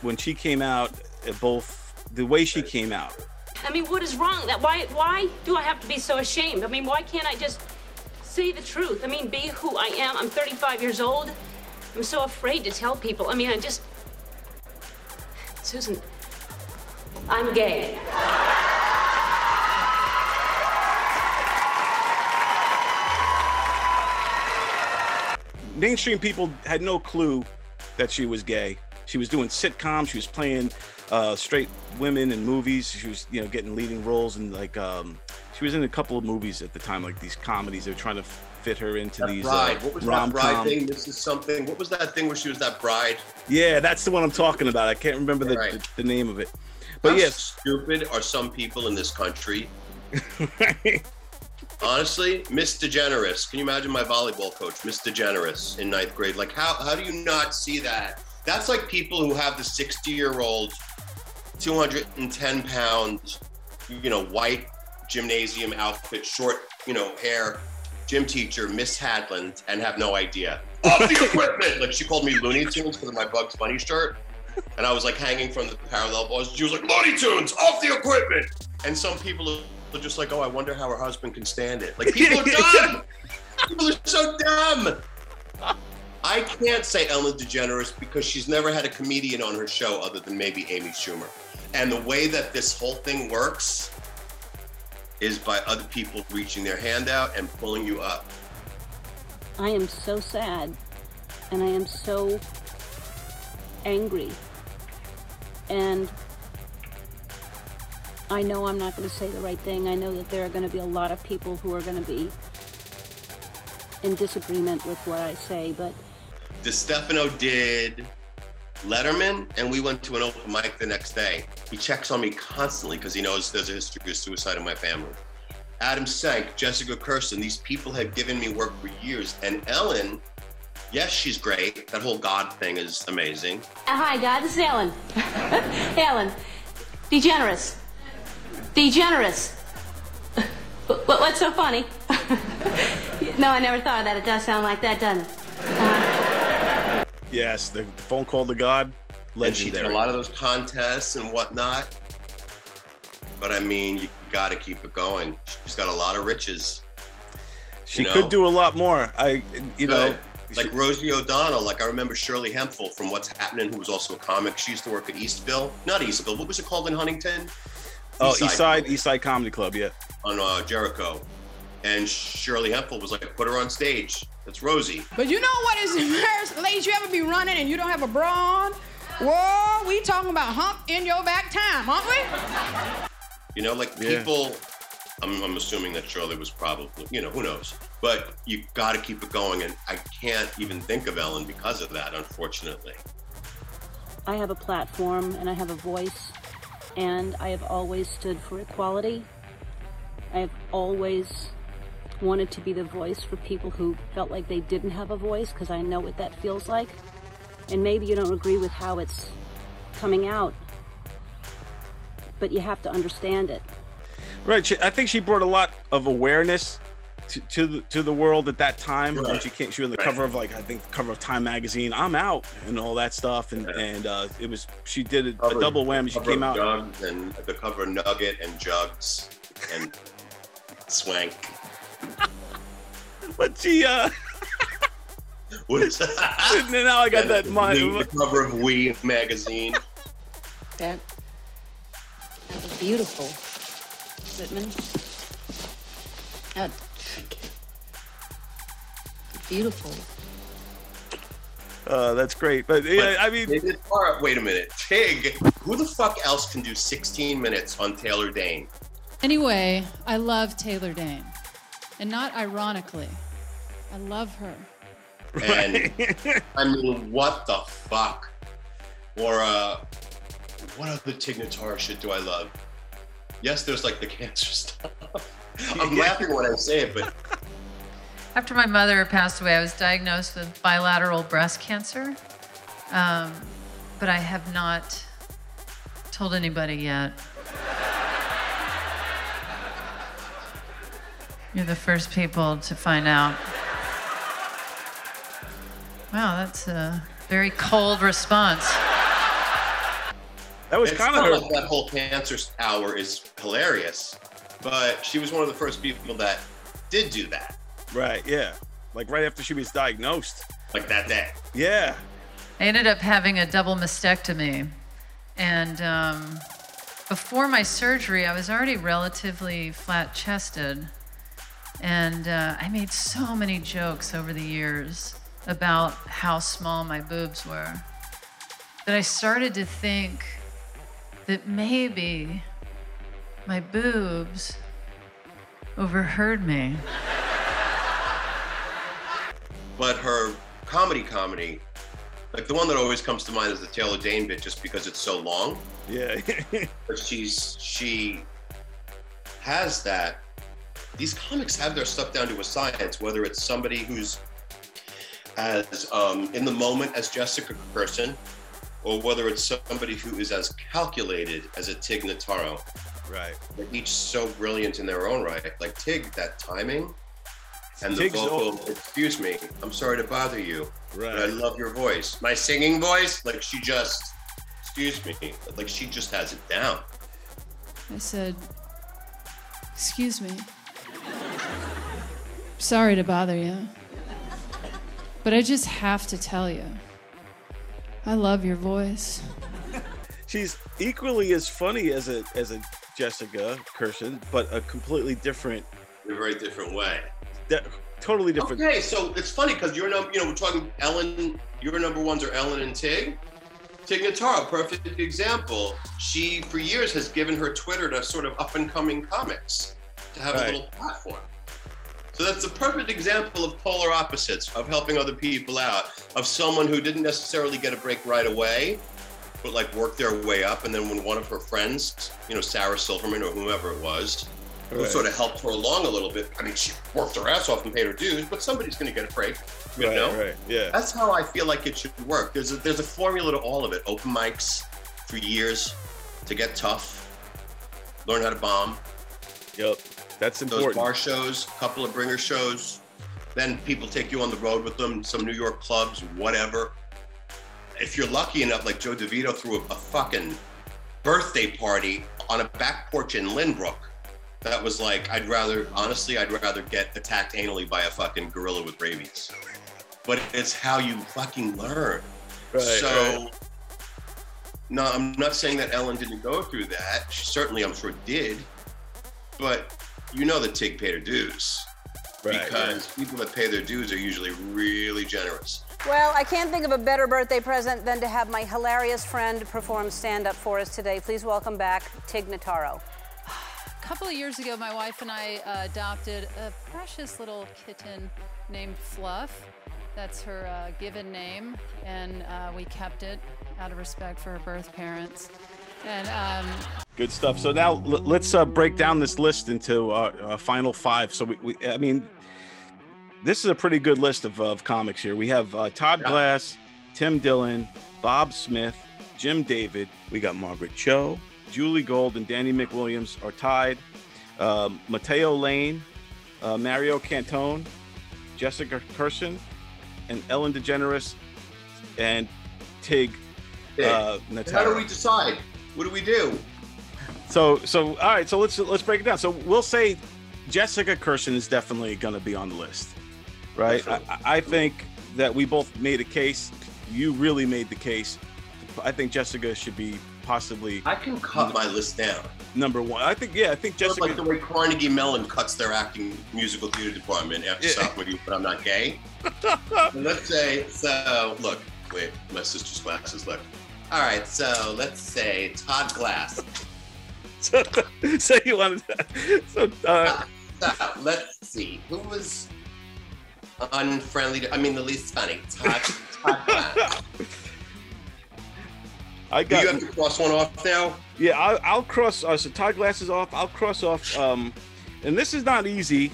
Speaker 2: when she came out, uh, both the way she came out,
Speaker 36: I mean, what is wrong? That why why do I have to be so ashamed? I mean, why can't I just say the truth? I mean, be who I am. I'm 35 years old. I'm so afraid to tell people. I mean, I just Susan, I'm gay.
Speaker 2: Mainstream people had no clue that she was gay. She was doing sitcoms. She was playing uh, straight women in movies. She was, you know, getting leading roles and like um, she was in a couple of movies at the time, like these comedies. They were trying to fit her into
Speaker 1: That
Speaker 2: these
Speaker 1: bride.
Speaker 2: uh,
Speaker 1: what was that bride
Speaker 2: rom-com.
Speaker 1: thing? This is something. What was that thing where she was that bride?
Speaker 2: Yeah, that's the one I'm talking about. I can't remember the,
Speaker 1: Right.
Speaker 2: the, the name of it. But
Speaker 1: How
Speaker 2: yes,
Speaker 1: stupid are some people in this country? [LAUGHS] Honestly, Miss DeGeneres. Can you imagine my volleyball coach, Miss DeGeneres, in ninth grade? Like, how how do you not see that? That's like people who have the 60 year old, 210 pound, you know, white gymnasium outfit, short, you know, hair, gym teacher, Miss Hadland, and have no idea. [LAUGHS] Off the equipment! Like, she called me Looney Tunes because of my Bugs Bunny shirt. And I was like hanging from the parallel bars. She was like, Looney Tunes, off the equipment! And some people are just like, oh, I wonder how her husband can stand it. Like, people are [LAUGHS] dumb! people are so dumb! I can't say Ellen DeGeneres because she's never had a comedian on her show other than maybe Amy Schumer. And the way that this whole thing works is by other people reaching their hand out and pulling you up.
Speaker 36: I am so sad and I am so angry. And I know I'm not going to say the right thing. I know that there are going to be a lot of people who are going to be in disagreement with what I say, but
Speaker 1: Distefano did Letterman, and we went to an open mic the next day. He checks on me constantly because he knows there's a history of suicide in my family. Adam Sank, Jessica Kirson, these people have given me work for years. And Ellen, yes, she's great. That whole God thing is amazing.
Speaker 36: Uh, Hi, God. This is Ellen. [LAUGHS] Ellen. DeGeneres. DeGeneres. What, what's so funny? [LAUGHS] no, I never thought of that. It does sound like that, doesn't it? Uh-huh.
Speaker 2: yes, the phone call to God,
Speaker 1: And she did a lot of those contests and whatnot. But I mean, you got to keep it going. She's got a lot of riches.
Speaker 2: She
Speaker 1: you know?
Speaker 2: could do a lot more. I, you know,
Speaker 1: Good. like Rosie O'Donnell. Like I remember Shirley Hemphill from What's Happening, who was also a comic. She used to work at Eastville, not Eastville. What was it called in Huntington?
Speaker 2: Oh, East Side, East Side Comedy Club, yeah.
Speaker 1: on uh, Jericho, and Shirley Hemphill was like, "Put her on stage." That's Rosie.
Speaker 37: But you know what is embarrassing? [LAUGHS] Ladies, you ever be running and you don't have a bra on? Whoa, we talking about hump in your back time, aren't we?
Speaker 1: You know, like
Speaker 2: Yeah.
Speaker 1: people. I'm, I'm assuming that Shirley was probably, you know, who knows? But you got to keep it going, and I can't even think of Ellen because of that, unfortunately.
Speaker 36: I have a platform and I have a voice, and I have always stood for equality. I have always wanted to be the voice for people who felt like they didn't have a voice because I know what that feels like. And maybe you don't agree with how it's coming out, but you have to understand it.
Speaker 2: Right. I think she brought a lot of awareness to, to the to the world at that time. When she came, she was on the cover of like I think the cover of Time magazine. I'm out and all that stuff, and and uh, it was she did a, a double whammy. She came out.
Speaker 1: Jugs and the cover of Nugget and Jugs and Swank.
Speaker 2: But she uh.
Speaker 1: What is that? [LAUGHS]
Speaker 2: now I got that
Speaker 1: The-
Speaker 2: mind.
Speaker 1: The cover of We magazine.
Speaker 36: That, that was beautiful. Whitman. That, beautiful.
Speaker 2: Uh, that's great. But yeah, I mean,
Speaker 1: It- all right, wait a minute. Tig, who the fuck else can do 16 minutes on Taylor Dayne?
Speaker 38: Anyway, I love Taylor Dayne. And not ironically, I love her
Speaker 1: And I mean, what the fuck? Or uh, what other Tig Notaro shit do I love? Yes, there's like the cancer stuff. [LAUGHS] I'm laughing when I say it, but
Speaker 39: After my mother passed away, I was diagnosed with bilateral breast cancer. Um, but I have not told anybody yet. You're the first people to find out. Wow, that's a very cold response.
Speaker 2: That was
Speaker 1: it's
Speaker 2: kind of her.
Speaker 1: like that whole cancer hour is hilarious. But she was one of the first people that did do that.
Speaker 2: Right, yeah. Like right after she was diagnosed.
Speaker 1: Like that day.
Speaker 2: Yeah.
Speaker 39: I ended up having a double mastectomy. And um, before my surgery, I was already relatively flat chested. And uh, I made so many jokes over the years about how small my boobs were that I started to think that maybe my boobs overheard me.
Speaker 1: But her comedy comedy, like the one that always comes to mind is the Taylor Dayne bit just because it's so long.
Speaker 2: Yeah. [LAUGHS]
Speaker 1: but she's she has that. These comics have their stuff down to a science, whether it's somebody who's as um, in the moment as Jessica Kirson, or whether it's somebody who is as calculated as a Tig Notaro.
Speaker 2: Right.
Speaker 1: They're each so brilliant in their own right. Like Tig, that timing and the
Speaker 2: Tig's
Speaker 1: vocal.
Speaker 2: all-
Speaker 1: Excuse me, I'm sorry to bother you,
Speaker 2: Right.
Speaker 1: but I love your voice. My singing voice, like she just. Excuse me, like she just has it down.
Speaker 38: I said, Excuse me. Sorry to bother you. But I just have to tell you. I love your voice.
Speaker 2: She's equally as funny as a as a Jessica Kirson, but a completely different,
Speaker 1: In a very different way.
Speaker 2: De- totally different.
Speaker 1: Okay, so it's funny because you're number, you know, we're talking Ellen. Your number ones are Ellen and Tig. Tig Notaro, perfect example. She, for years, has given her Twitter to sort of up and coming comics to have
Speaker 2: Right.
Speaker 1: a little platform. So that's a perfect example of polar opposites of helping other people out. Of someone who didn't necessarily get a break right away, but like worked their way up, and then when one of her friends, you know, Sarah Silverman or whoever it was, who
Speaker 2: Right.
Speaker 1: sort of helped her along a little bit. I mean, she worked her ass off and paid her dues, but somebody's going to get a break. You
Speaker 2: Right,
Speaker 1: know?
Speaker 2: right, yeah.
Speaker 1: That's how I feel like it should work. There's a, there's a formula to all of it. Open mics for years to get tough, learn how to bomb.
Speaker 2: Yep, that's
Speaker 1: Those
Speaker 2: important.
Speaker 1: bar shows, couple of bringer shows. Then people take you on the road with them, some New York clubs, whatever. If you're lucky enough, like Joe DeVito threw a, a fucking birthday party on a back porch in Lynbrook. That was like, I'd rather, honestly, I'd rather get attacked anally by a fucking gorilla with rabies. But it's how you fucking learn.
Speaker 2: Right,
Speaker 1: so,
Speaker 2: right.
Speaker 1: no, I'm not saying that Ellen didn't go through that. She certainly, I'm sure, did. But you know that Tig paid her dues.
Speaker 2: Right,
Speaker 1: because people that pay their dues are usually really generous.
Speaker 40: Well, I can't think of a better birthday present than to have my hilarious friend perform stand up for us today. Please welcome back Tig Notaro.
Speaker 38: A couple of years ago, my wife and I uh, adopted a precious little kitten named Fluff. That's her uh, given name, and uh, we kept it out of respect for her birth parents. And um,
Speaker 2: Good stuff. So now l- let's uh, break down this list into uh, uh, final five. So we, we, I mean, this is a pretty good list of, of comics here. We have uh, Todd Glass, Tim Dillon, Bob Smith, Jim David. We got Margaret Cho, Judy Gold, and Danny McWilliams are tied. Um, Matteo Lane, uh, Mario Cantone, Jessica Kirson, and Ellen DeGeneres, and Tig. Uh,
Speaker 1: how do we decide? What do we do?
Speaker 2: So so all right, so let's let's break it down. So we'll say Jessica Kirson is definitely going to be on the list, right? I, I think that we both made a case. You really made the case. I think Jessica should be possibly.
Speaker 1: I can cut my list down.
Speaker 2: Number one. I think yeah. I think
Speaker 1: Just
Speaker 2: Jessica.
Speaker 1: like the way Carnegie Mellon cuts their acting musical theater department after Stop With You, but I'm not gay. [LAUGHS] Let's say, so look, wait, my sister's glasses left. All right, so let's say Todd Glass.
Speaker 2: so, so you wanted. So uh,
Speaker 1: So let's see, who was unfriendly. To, I mean, the least funny. Todd, Todd Glass. [LAUGHS]
Speaker 2: I got.
Speaker 1: you have to cross one off now.
Speaker 2: Yeah, I'll, I'll cross. Uh, so Todd glasses off. I'll cross off. Um, and this is not easy,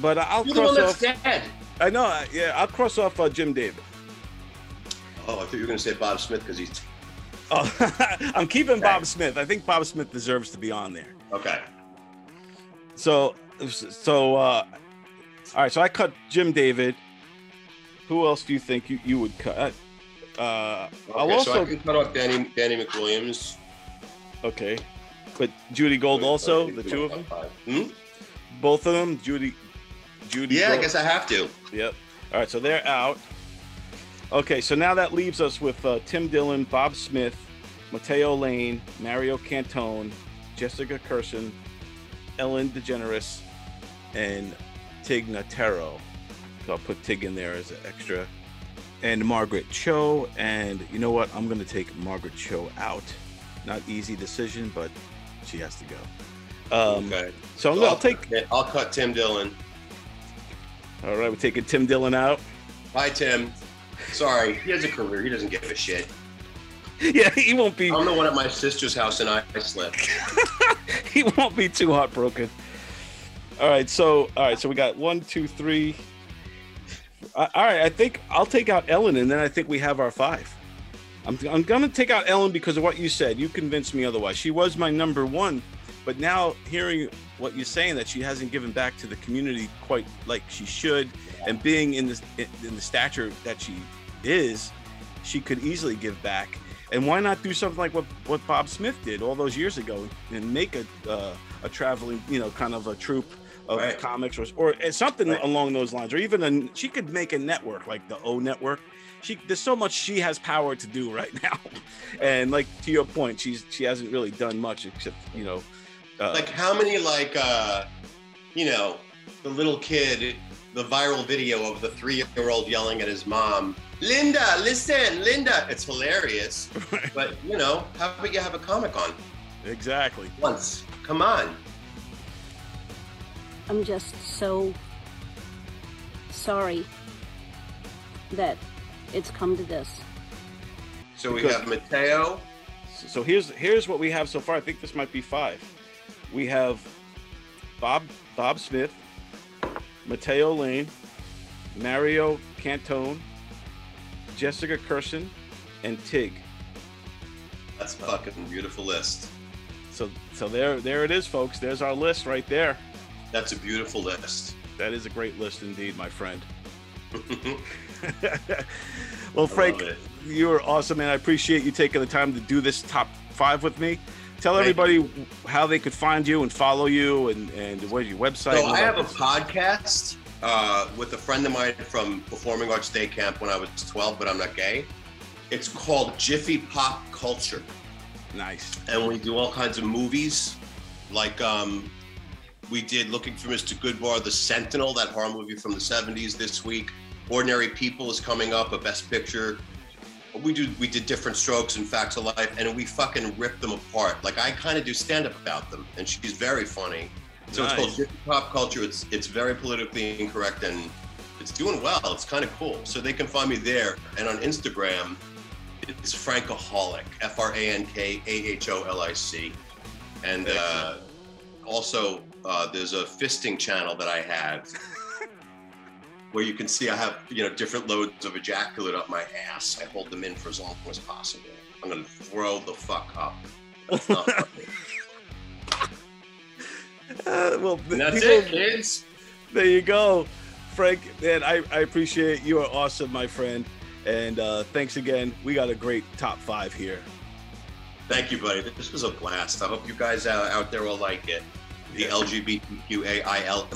Speaker 2: but I'll
Speaker 1: You're the
Speaker 2: cross off.
Speaker 1: dead.
Speaker 2: I know. Yeah, I'll cross off uh, Jim David.
Speaker 1: Oh, I thought you were going to say Bob Smith because he's
Speaker 2: Oh, [LAUGHS] I'm keeping Bob Smith. I think Bob Smith deserves to be on there.
Speaker 1: okay.
Speaker 2: So, so, uh, all right. So I cut Jim David. Who else do you think you, you would cut? Uh, I'll
Speaker 1: Okay, so
Speaker 2: also
Speaker 1: I can cut off Danny Danny McWilliams.
Speaker 2: okay, but Judy Gold also the two of them,
Speaker 1: Hmm?
Speaker 2: both of them. Judy, Judy.
Speaker 1: Yeah, I guess I have to.
Speaker 2: Yep. All right, so they're out. Okay, so now that leaves us with uh, Tim Dillon, Bob Smith, Matteo Lane, Mario Cantone, Jessica Kirson, Ellen DeGeneres, and Tig Notaro. So I'll put Tig in there as an extra. And Margaret Cho. And you know what? I'm going to take Margaret Cho out. Not easy decision, but she has to go. Um,
Speaker 1: okay.
Speaker 2: So I'm
Speaker 1: I'll,
Speaker 2: I'll take.
Speaker 1: I'll cut Tim Dillon.
Speaker 2: All right, we're taking Tim Dillon out.
Speaker 1: Bye, Tim. Sorry, he has a career. He doesn't give a shit. [LAUGHS]
Speaker 2: Yeah, he won't be.
Speaker 1: I'm the one at my sister's house in Iceland. [LAUGHS]
Speaker 2: he won't be too heartbroken. All right, so all right, so we got one, two, three. All right, I think I'll take out Ellen, and then I think we have our five. I'm, I'm gonna take out Ellen because of what you said. You convinced me otherwise. She was my number one, but now hearing what you're saying that she hasn't given back to the community quite like she should, and being in this in the stature that she is, she could easily give back. And why not do something like what what Bob Smith did all those years ago and make a uh, a traveling, you know, kind of a troupe of
Speaker 1: Right.
Speaker 2: comics or or something
Speaker 1: Right.
Speaker 2: along those lines, or even a she could make a network like the O Network. She there's so much she has power to do [LAUGHS] right now, and like to your point, she's she hasn't really done much except you know, uh,
Speaker 1: like how many like uh you know the little kid the viral video of the three-year-old yelling at his mom linda listen linda. It's hilarious. [LAUGHS] But you know how about you have a comic on?
Speaker 2: Exactly.
Speaker 1: Once. Come on
Speaker 36: I'm just so sorry that it's come to this.
Speaker 1: so we
Speaker 2: Because-
Speaker 1: have Matteo
Speaker 2: So here's here's what we have so far. I think this might be five. We have Bob Bob Smith, Matteo Lane, Mario Cantone, Jessica Kirson, and Tig.
Speaker 1: that's a fucking beautiful list
Speaker 2: So so there there it is, folks. There's our list right there.
Speaker 1: That's a beautiful list
Speaker 2: That is a great list indeed, my friend. [LAUGHS] [LAUGHS] well, Frank, you are awesome, and I appreciate you taking the time to do this top five with me. Tell
Speaker 1: Thank
Speaker 2: everybody how they could find you and follow you, and and where's your website?
Speaker 1: So I have a podcast uh, with a friend of mine from Performing Arts Day Camp when I was 12, but I'm not gay. It's called Jiffy Pop Culture,
Speaker 2: Nice.
Speaker 1: and we do all kinds of movies. Like um, we did Looking for Mr. Goodbar, The Sentinel, that horror movie from the 70s this week. Ordinary People is coming up, a Best Picture. We do we did different strokes and facts of life, and we fucking rip them apart. Like I kind of do stand up about them, and she's very funny. So it's called
Speaker 2: Nice.
Speaker 1: Pop Culture. It's it's very politically incorrect and it's doing well. It's kind of cool. So they can find me there, and on Instagram, it's Frankaholic, F R A N K A H O L I C, and uh, also uh, there's a fisting channel that I have. [LAUGHS] Where you can see I have you know different loads of ejaculate up my ass. I hold them in for as long as possible. I'm gonna throw the fuck up. That's not [LAUGHS] funny.
Speaker 2: Uh, well,
Speaker 1: And that's
Speaker 2: people-
Speaker 1: it, kids.
Speaker 2: There you go, Frank. Man, I, I appreciate it. you are awesome, my friend, and uh, thanks again. We got a great top five here.
Speaker 1: Thank you, buddy. This was a blast. I hope you guys out, out there will like it. The LGBTQAIL.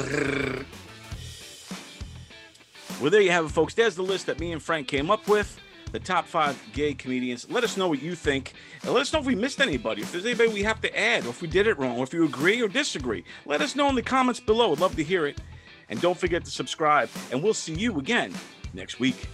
Speaker 2: Well, there you have it, folks. There's the list that me and Frank came up with. The top five gay comedians. Let us know what you think. And let us know if we missed anybody. If there's anybody we have to add, or if we did it wrong, or if you agree or disagree. Let us know in the comments below. I'd love to hear it. And don't forget to subscribe. And we'll see you again next week.